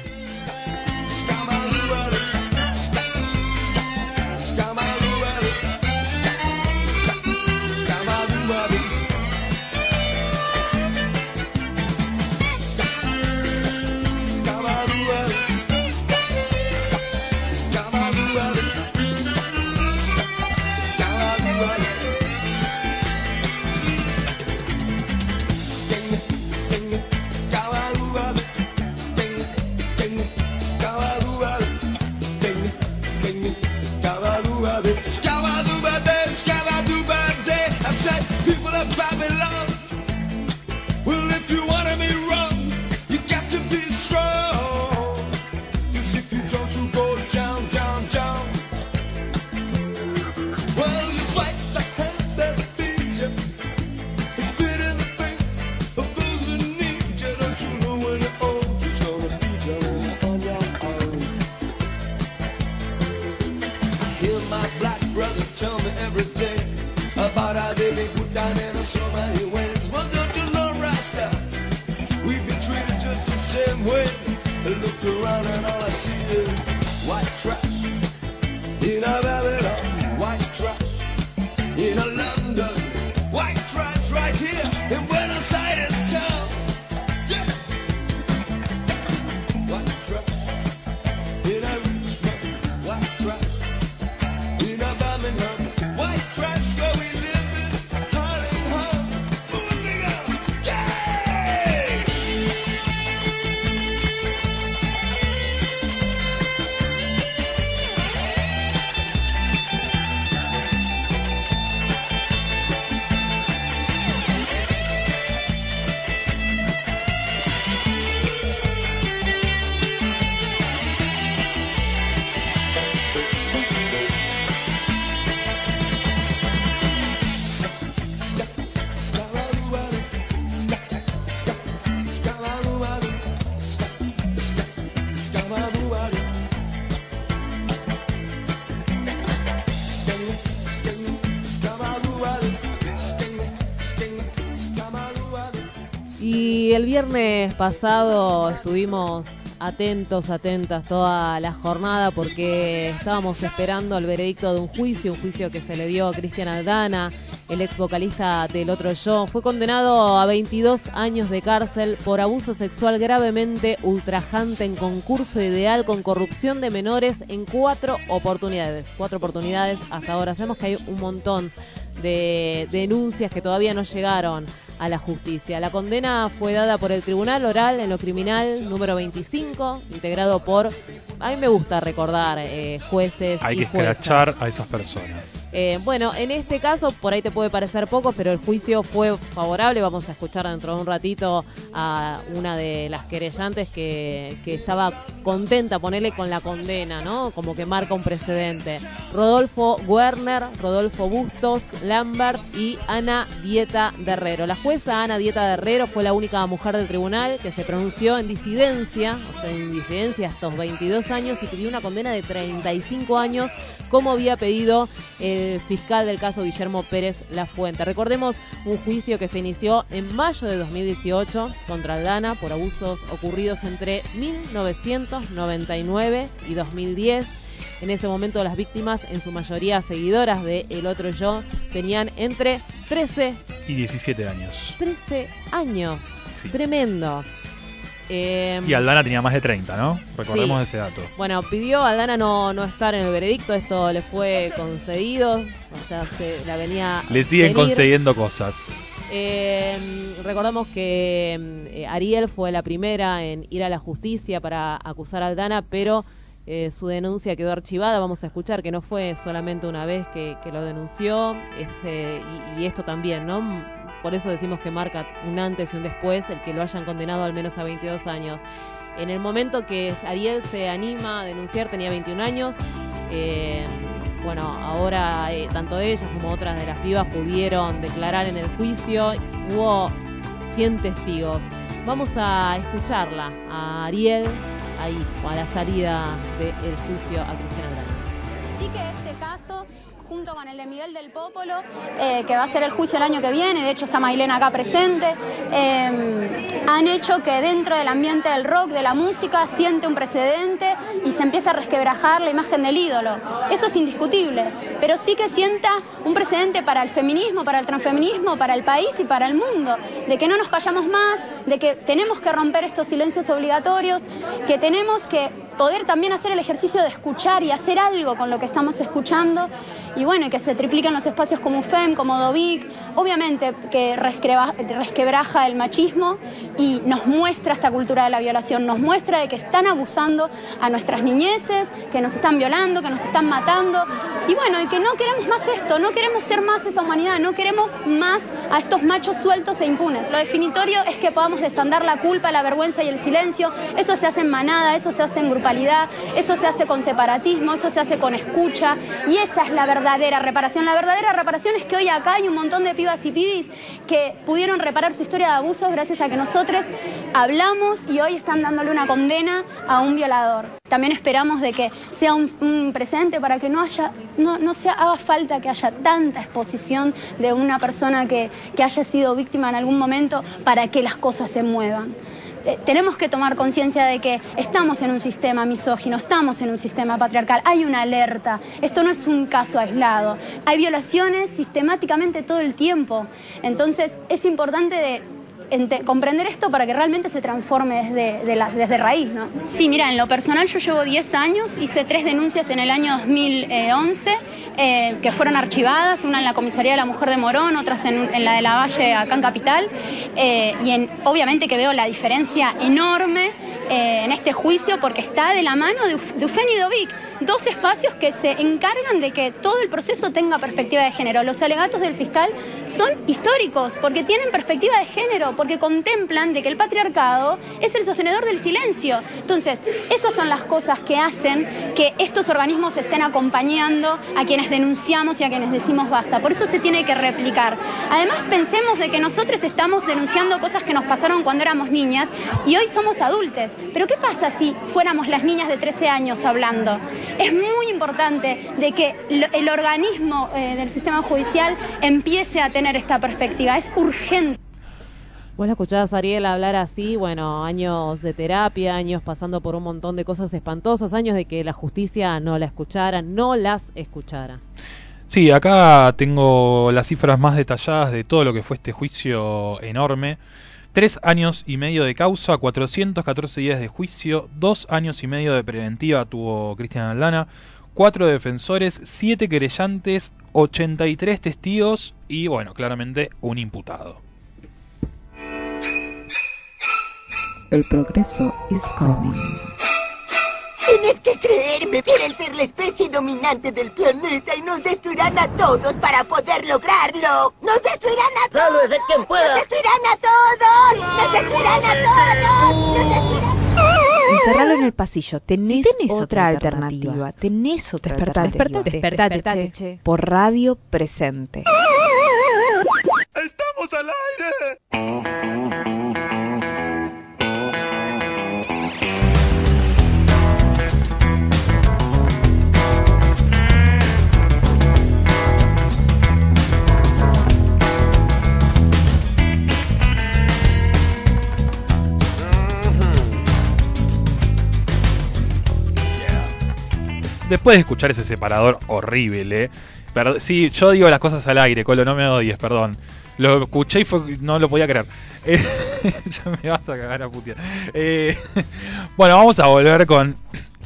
brothers tell me every day. Viernes pasado estuvimos atentos, atentas toda la jornada porque estábamos esperando el veredicto de un juicio, un juicio que se le dio a Cristian Aldana, el ex vocalista del otro yo. Fue condenado a 22 años de cárcel por abuso sexual gravemente ultrajante en concurso ideal con corrupción de menores en cuatro oportunidades. Cuatro oportunidades hasta ahora. Sabemos que hay un montón de denuncias que todavía no llegaron a la justicia. La condena fue dada por el Tribunal Oral en lo Criminal número 25, integrado por, a mí me gusta recordar, eh, jueces. Hay y que juezas. escrachar a esas personas. Eh, bueno, en este caso por ahí te puede parecer poco, pero el juicio fue favorable. Vamos a escuchar dentro de un ratito a una de las querellantes que, que estaba contenta, ponerle con la condena, ¿no? Como que marca un precedente. Rodolfo Werner, Rodolfo Bustos, Lambert y Ana Dieta Herrero. La jueza Ana Dieta Herrero fue la única mujer del tribunal que se pronunció en disidencia, o sea, en disidencia estos 22 años y pidió una condena de 35 años como había pedido el fiscal del caso Guillermo Pérez Lafuente. Recordemos un juicio que se inició en mayo de 2018 contra Aldana por abusos ocurridos entre 1999 y 2010. En ese momento las víctimas, en su mayoría seguidoras de El Otro Yo, tenían entre 13 Y 17 años. 13 años. Tremendo. Eh, Y Aldana tenía más de 30, ¿no? Recordemos Sí. ese dato. Bueno, pidió a Aldana no, no estar en el veredicto, esto le fue concedido, o sea, se la venía... Le siguen venir. concediendo cosas. Eh, recordamos que eh, Ariel fue la primera en ir a la justicia para acusar a Aldana, pero eh, su denuncia quedó archivada. Vamos a escuchar que no fue solamente una vez que, lo denunció, y, y esto también, ¿no? Por eso decimos que marca un antes y un después el que lo hayan condenado al menos a 22 años. En el momento que Ariel se anima a denunciar tenía 21 años. Bueno, ahora eh, tanto ella como otras de las pibas pudieron declarar en el juicio. Hubo 100 testigos. Vamos a escucharla, a Ariel, ahí, a la salida del juicio a Cristian Aldana. Sí que este caso, con el de Miguel del Popolo, eh, que va a ser el juicio el año que viene, de hecho está Mailena acá presente, eh, han hecho que dentro del ambiente del rock, de la música, siente un precedente y se empieza a resquebrajar la imagen del ídolo. Eso es indiscutible, pero sí que sienta un precedente para el feminismo, para el transfeminismo, para el país y para el mundo, de que no nos callamos más, de que tenemos que romper estos silencios obligatorios, que tenemos que poder también hacer el ejercicio de escuchar y hacer algo con lo que estamos escuchando. Y bueno, y que se tripliquen los espacios como FEM, como Dovic, obviamente que resquebraja el machismo y nos muestra esta cultura de la violación, nos muestra de que están abusando a nuestras niñeces, que nos están violando, que nos están matando. Y bueno, y que no queremos más esto, no queremos ser más esa humanidad, no queremos más a estos machos sueltos e impunes. Lo definitorio es que podamos desandar la culpa, la vergüenza y el silencio, eso se hace en manada, eso se hace en eso se hace con separatismo, eso se hace con escucha y esa es la verdadera reparación. La verdadera reparación es que hoy acá hay un montón de pibas y pibis que pudieron reparar su historia de abusos gracias a que nosotros hablamos y hoy están dándole una condena a un violador. También esperamos de que sea un, un precedente para que no haya, no, no sea, haga falta que haya tanta exposición de una persona que, que haya sido víctima en algún momento para que las cosas se muevan. Eh, tenemos que tomar conciencia de que estamos en un sistema misógino, estamos en un sistema patriarcal, hay una alerta, esto no es un caso aislado, hay violaciones sistemáticamente todo el tiempo, entonces es importante de comprender esto para que realmente se transforme desde, de desde raíz. ¿no? Sí, mira, en lo personal yo llevo 10 años, hice tres denuncias en el año 2011 eh, que fueron archivadas, una en la Comisaría de la Mujer de Morón, otras en, en la de la Valle acá en Capital, eh, y en- obviamente que veo la diferencia enorme eh, en este juicio porque está de la mano de, Uf- Dovic, dos espacios que se encargan de que todo el proceso tenga perspectiva de género. Los alegatos del fiscal son históricos porque tienen perspectiva de género, porque contemplan de que el patriarcado es el sostenedor del silencio. Entonces, esas son las cosas que hacen que estos organismos estén acompañando a quienes denunciamos y a quienes decimos basta. Por eso se tiene que replicar. Además, pensemos de que nosotros estamos denunciando cosas que nos pasaron cuando éramos niñas y hoy somos adultos. Pero ¿qué pasa si fuéramos las niñas de 13 años hablando? Es muy importante de que el organismo eh, del sistema judicial empiece a tener esta perspectiva. Es urgente. Vos la escuchabas, Ariel, hablar así, bueno, años de terapia, años pasando por un montón de cosas espantosas, años de que la justicia no la escuchara, no las escuchara. Sí, acá tengo las cifras más detalladas de todo lo que fue este juicio enorme. Tres años y medio de causa, 414 días de juicio, dos años y medio de preventiva tuvo Cristian Aldana, cuatro defensores, siete querellantes, 83 testigos y, bueno, claramente un imputado. El progreso is coming. Tienes que creerme, quieren ser la especie dominante del planeta y nos destruirán a todos para poder lograrlo. ¡Nos destruirán a todos! ¡Sálvese quien pueda! ¡Nos destruirán a todos! ¡Nos destruirán a todos! ¡Nos destruirán Encerralo en el pasillo. Tenés, tenés otra, otra alternativa. alternativa. Tenés otra Despertate, alternativa. despertate, Despertate, despertate, che. Por radio presente. ¡Estamos al aire! Después de escuchar ese separador horrible, perd- sí, yo digo las cosas al aire, Colo, no me odies, perdón. Lo escuché y fue- no lo podía creer. Eh, ya me vas a cagar a putear. Eh, bueno, vamos a volver con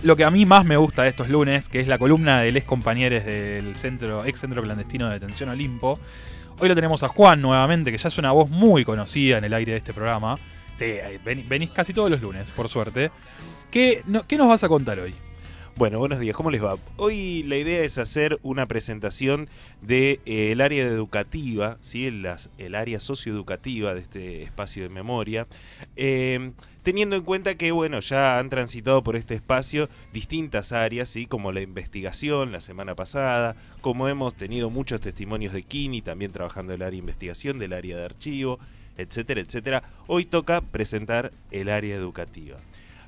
lo que a mí más me gusta de estos lunes, que es la columna de les compañeros del centro, ex centro clandestino de detención Olimpo. Hoy lo tenemos a Juan nuevamente, que ya es una voz muy conocida en el aire de este programa. Sí, eh, ven- venís casi todos los lunes, por suerte. ¿Qué, no- ¿Qué nos vas a contar hoy? Bueno, buenos días, ¿cómo les va? Hoy la idea es hacer una presentación del de, eh, área educativa, ¿sí? Las- el área socioeducativa de este espacio de memoria, eh, teniendo en cuenta que bueno, ya han transitado por este espacio distintas áreas, ¿sí? como la investigación la semana pasada, como hemos tenido muchos testimonios de Kini, también trabajando el área de investigación, del área de archivo, etcétera, etcétera. Hoy toca presentar el área educativa.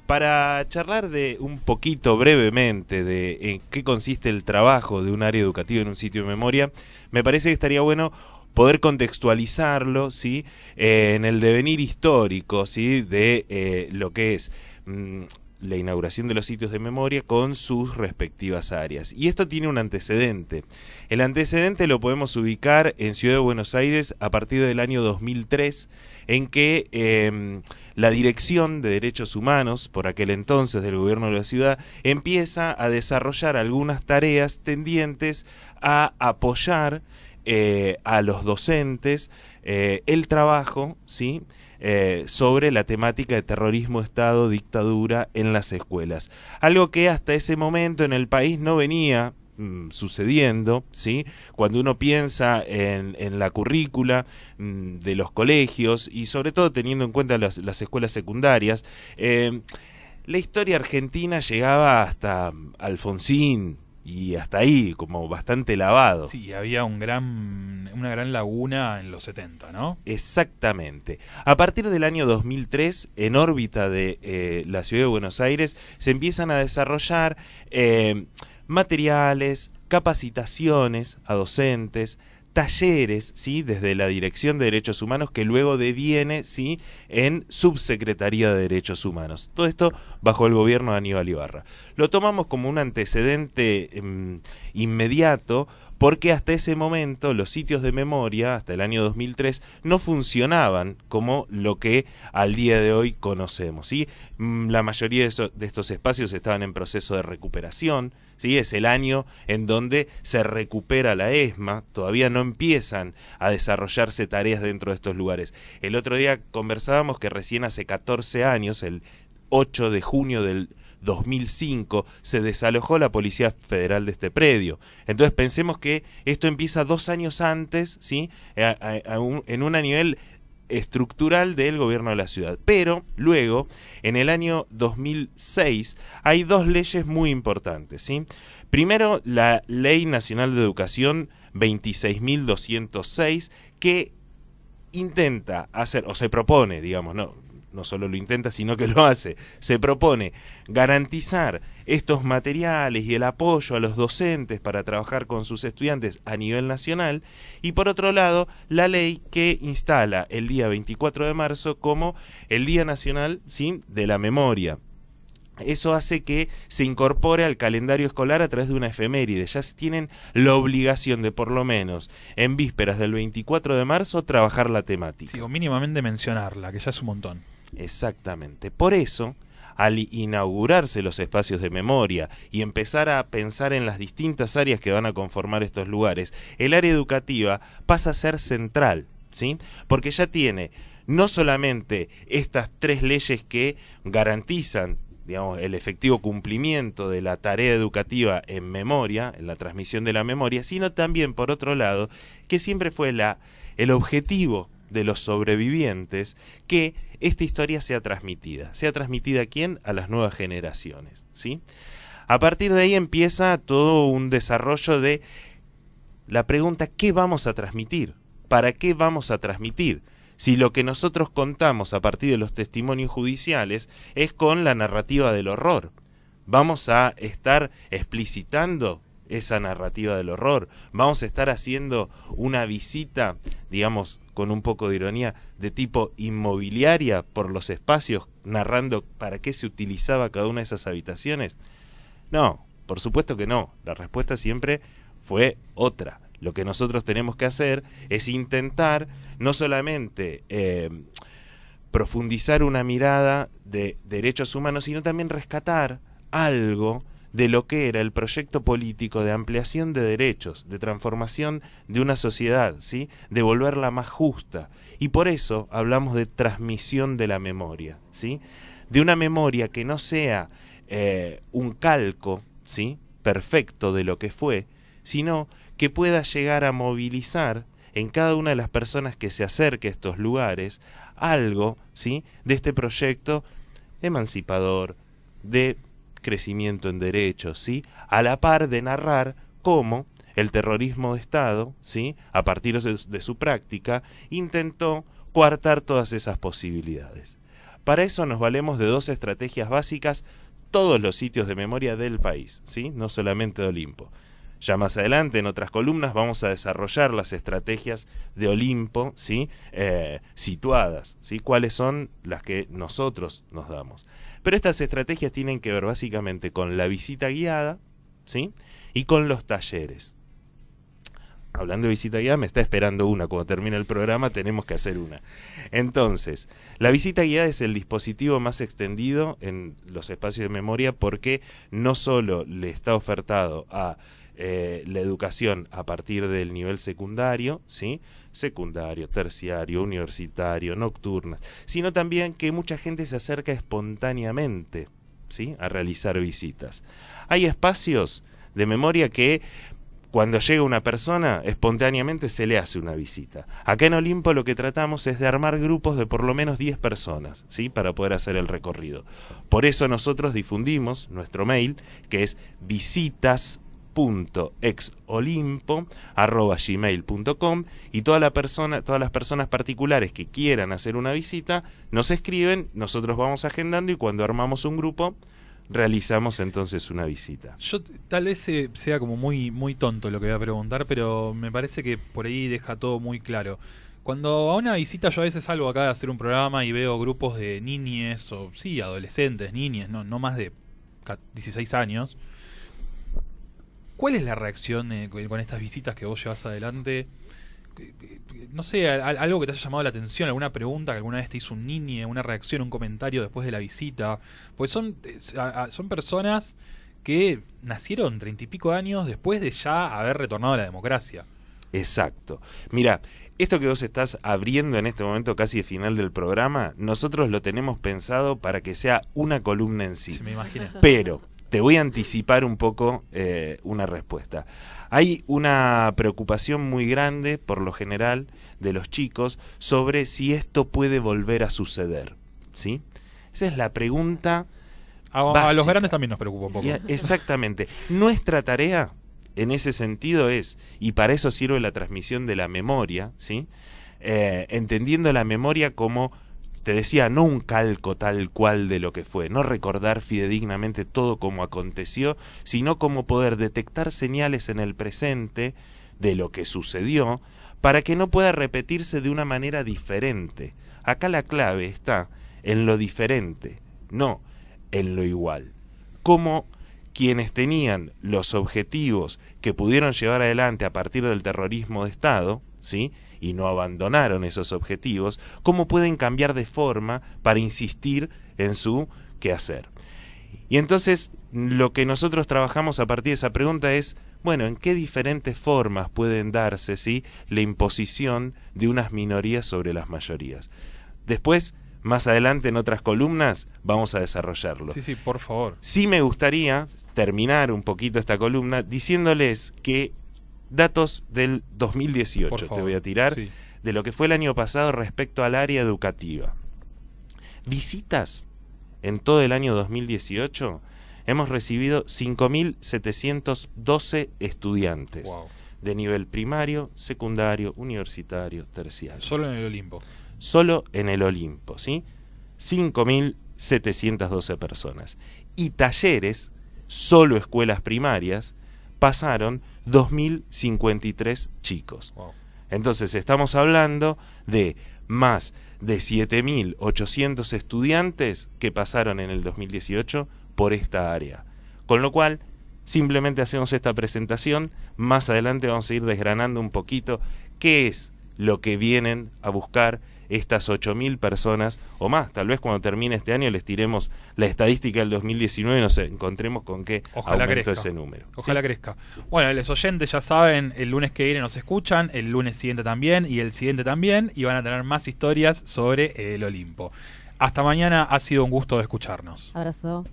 Para charlar de un poquito brevemente de en qué consiste el trabajo de un área educativa en un sitio de memoria, me parece que estaría bueno poder contextualizarlo, ¿sí? Eh, en el devenir histórico, ¿sí? De eh, lo que es mm, la inauguración de los sitios de memoria con sus respectivas áreas. Y esto tiene un antecedente. El antecedente lo podemos ubicar en Ciudad de Buenos Aires a partir del año 2003, en que eh, la Dirección de Derechos Humanos, por aquel entonces del gobierno de la ciudad, empieza a desarrollar algunas tareas tendientes a apoyar eh, a los docentes eh, el trabajo, ¿sí? Eh, sobre la temática de terrorismo, Estado, dictadura en las escuelas. Algo que hasta ese momento en el país no venía mm, sucediendo, ¿sí? Cuando uno piensa en, en la currícula mm, de los colegios y sobre todo teniendo en cuenta las, las escuelas secundarias, eh, la historia argentina llegaba hasta Alfonsín y hasta ahí, como bastante lavado. Sí, había un gran, una gran laguna en los 70, ¿no? Exactamente. A partir del año 2003, en órbita de eh, la ciudad de Buenos Aires, se empiezan a desarrollar eh, materiales, capacitaciones a docentes, talleres, ¿sí? desde la Dirección de Derechos Humanos, que luego deviene ¿sí? en Subsecretaría de Derechos Humanos. Todo esto bajo el gobierno de Aníbal Ibarra. Lo tomamos como un antecedente eh, inmediato porque hasta ese momento los sitios de memoria, hasta el año 2003, no funcionaban como lo que al día de hoy conocemos. ¿sí? Mm, La mayoría de, estos espacios estaban en proceso de recuperación, ¿sí? es el año en donde se recupera la ESMA, todavía no empiezan a desarrollarse tareas dentro de estos lugares. El otro día conversábamos que recién hace 14 años, el 8 de junio del 2005 se desalojó la Policía Federal de este predio. Entonces pensemos que esto empieza dos años antes, ¿sí? Un- en un nivel estructural del gobierno de la ciudad. Pero luego, en el año 2006, hay dos leyes muy importantes. ¿sí? Primero, la Ley Nacional de Educación 26.206, que intenta hacer, o se propone, digamos, no, no solo lo intenta, sino que lo hace, se propone garantizar estos materiales y el apoyo a los docentes para trabajar con sus estudiantes a nivel nacional, y por otro lado, la ley que instala el día 24 de marzo como el Día Nacional ¿sí? de la Memoria. Eso hace que se incorpore al calendario escolar a través de una efeméride. Ya tienen la obligación de, por lo menos, en vísperas del 24 de marzo, trabajar la temática. O mínimamente mencionarla, que ya es un montón. Exactamente. Por eso, al inaugurarse los espacios de memoria y empezar a pensar en las distintas áreas que van a conformar estos lugares, el área educativa pasa a ser central, ¿sí? Porque ya tiene no solamente estas tres leyes que garantizan digamos, el efectivo cumplimiento de la tarea educativa en memoria, en la transmisión de la memoria, sino también, por otro lado, que siempre fue la, el objetivo de los sobrevivientes que esta historia sea transmitida. ¿Sea transmitida a quién? A las nuevas generaciones. ¿sí? A partir de ahí empieza todo un desarrollo de la pregunta ¿qué vamos a transmitir? ¿Para qué vamos a transmitir? si lo que nosotros contamos a partir de los testimonios judiciales es con la narrativa del horror. Vamos a estar explicitando esa narrativa del horror. Vamos a estar haciendo una visita, digamos, con un poco de ironía, de tipo inmobiliaria por los espacios, narrando para qué se utilizaba cada una de esas habitaciones. No, por supuesto que no. La respuesta siempre fue otra. Lo que nosotros tenemos que hacer es intentar no solamente eh, profundizar una mirada de derechos humanos, sino también rescatar algo de lo que era el proyecto político de ampliación de derechos, de transformación de una sociedad, ¿sí? de volverla más justa. Y por eso hablamos de transmisión de la memoria, ¿sí? de una memoria que no sea eh, un calco ¿sí? perfecto de lo que fue, sino que pueda llegar a movilizar en cada una de las personas que se acerque a estos lugares algo, ¿sí? de este proyecto emancipador, de crecimiento en derechos, ¿sí? a la par de narrar cómo el terrorismo de Estado, ¿sí? a partir de, su práctica, intentó coartar todas esas posibilidades. Para eso nos valemos de dos estrategias básicas todos los sitios de memoria del país, ¿sí? no solamente de Olimpo. Ya más adelante, en otras columnas, vamos a desarrollar las estrategias de Olimpo, ¿sí? Eh, situadas, ¿sí? cuáles son las que nosotros nos damos. Pero estas estrategias tienen que ver básicamente con la visita guiada ¿sí? y con los talleres. Hablando de visita guiada, me está esperando una. Cuando termine el programa, tenemos que hacer una. Entonces, la visita guiada es el dispositivo más extendido en los espacios de memoria porque no solo le está ofertado a eh, la educación a partir del nivel secundario, ¿sí? secundario, terciario, universitario, nocturna, sino también que mucha gente se acerca espontáneamente ¿sí? a realizar visitas. Hay espacios de memoria que cuando llega una persona, espontáneamente se le hace una visita. Acá en Olimpo lo que tratamos es de armar grupos de por lo menos 10 personas, ¿sí? Para poder hacer el recorrido. Por eso nosotros difundimos nuestro mail, que es visitas gmail.com y toda la persona, todas las personas particulares que quieran hacer una visita nos escriben, nosotros vamos agendando y cuando armamos un grupo realizamos entonces una visita. Yo tal vez sea como muy muy tonto lo que voy a preguntar, pero me parece que por ahí deja todo muy claro. Cuando a una visita yo a veces salgo acá a hacer un programa y veo grupos de niñes o sí, adolescentes, niñes, no, no más de 16 años, ¿Cuál es la reacción eh, con estas visitas que vos llevas adelante? No sé, algo que te haya llamado la atención, alguna pregunta que alguna vez te hizo un niño, una reacción, un comentario después de la visita. Pues son, eh, son personas que nacieron treinta y pico años después de ya haber retornado a la democracia. Exacto. Mira, esto que vos estás abriendo en este momento casi de final del programa, nosotros lo tenemos pensado para que sea una columna en sí. me imagino. Pero te voy a anticipar un poco eh, una respuesta. Hay una preocupación muy grande, por lo general, de los chicos sobre si esto puede volver a suceder. ¿Sí? Esa es la pregunta. A, los grandes también nos preocupa un poco. exactamente. Nuestra tarea en ese sentido es, y para eso sirve la transmisión de la memoria, ¿sí? Eh, entendiendo la memoria como te decía, no un calco tal cual de lo que fue, no recordar fidedignamente todo como aconteció, sino como poder detectar señales en el presente de lo que sucedió para que no pueda repetirse de una manera diferente. Acá la clave está en lo diferente, no en lo igual. Como quienes tenían los objetivos que pudieron llevar adelante a partir del terrorismo de Estado, ¿sí? y no abandonaron esos objetivos, cómo pueden cambiar de forma para insistir en su quehacer. Y entonces lo que nosotros trabajamos a partir de esa pregunta es, bueno, ¿en qué diferentes formas pueden darse ¿sí? la imposición de unas minorías sobre las mayorías? Después, más adelante en otras columnas, vamos a desarrollarlo. Sí, sí, por favor. Sí me gustaría terminar un poquito esta columna diciéndoles que datos del 2018 te voy a tirar de lo que fue el año pasado respecto al área educativa. Visitas en todo el año 2018 hemos recibido 5.712 estudiantes de nivel primario, secundario, universitario, terciario. Solo en el Olimpo. Solo en el Olimpo, ¿sí? 5.712 personas. Y talleres, solo escuelas primarias, pasaron 2.053 chicos. Entonces estamos hablando de más de 7.800 estudiantes que pasaron en el 2018 por esta área. Con lo cual, simplemente hacemos esta presentación, más adelante vamos a ir desgranando un poquito qué es lo que vienen a buscar estas 8.000 personas o más. Tal vez cuando termine este año les tiremos la estadística del 2019 y nos encontremos con qué Ojalá aumentó ese número. Ojalá crezca. Bueno, los oyentes ya saben, el lunes que viene nos escuchan, el lunes siguiente también y el siguiente también y van a tener más historias sobre el Olimpo. Hasta mañana, ha sido un gusto de escucharnos. Abrazo.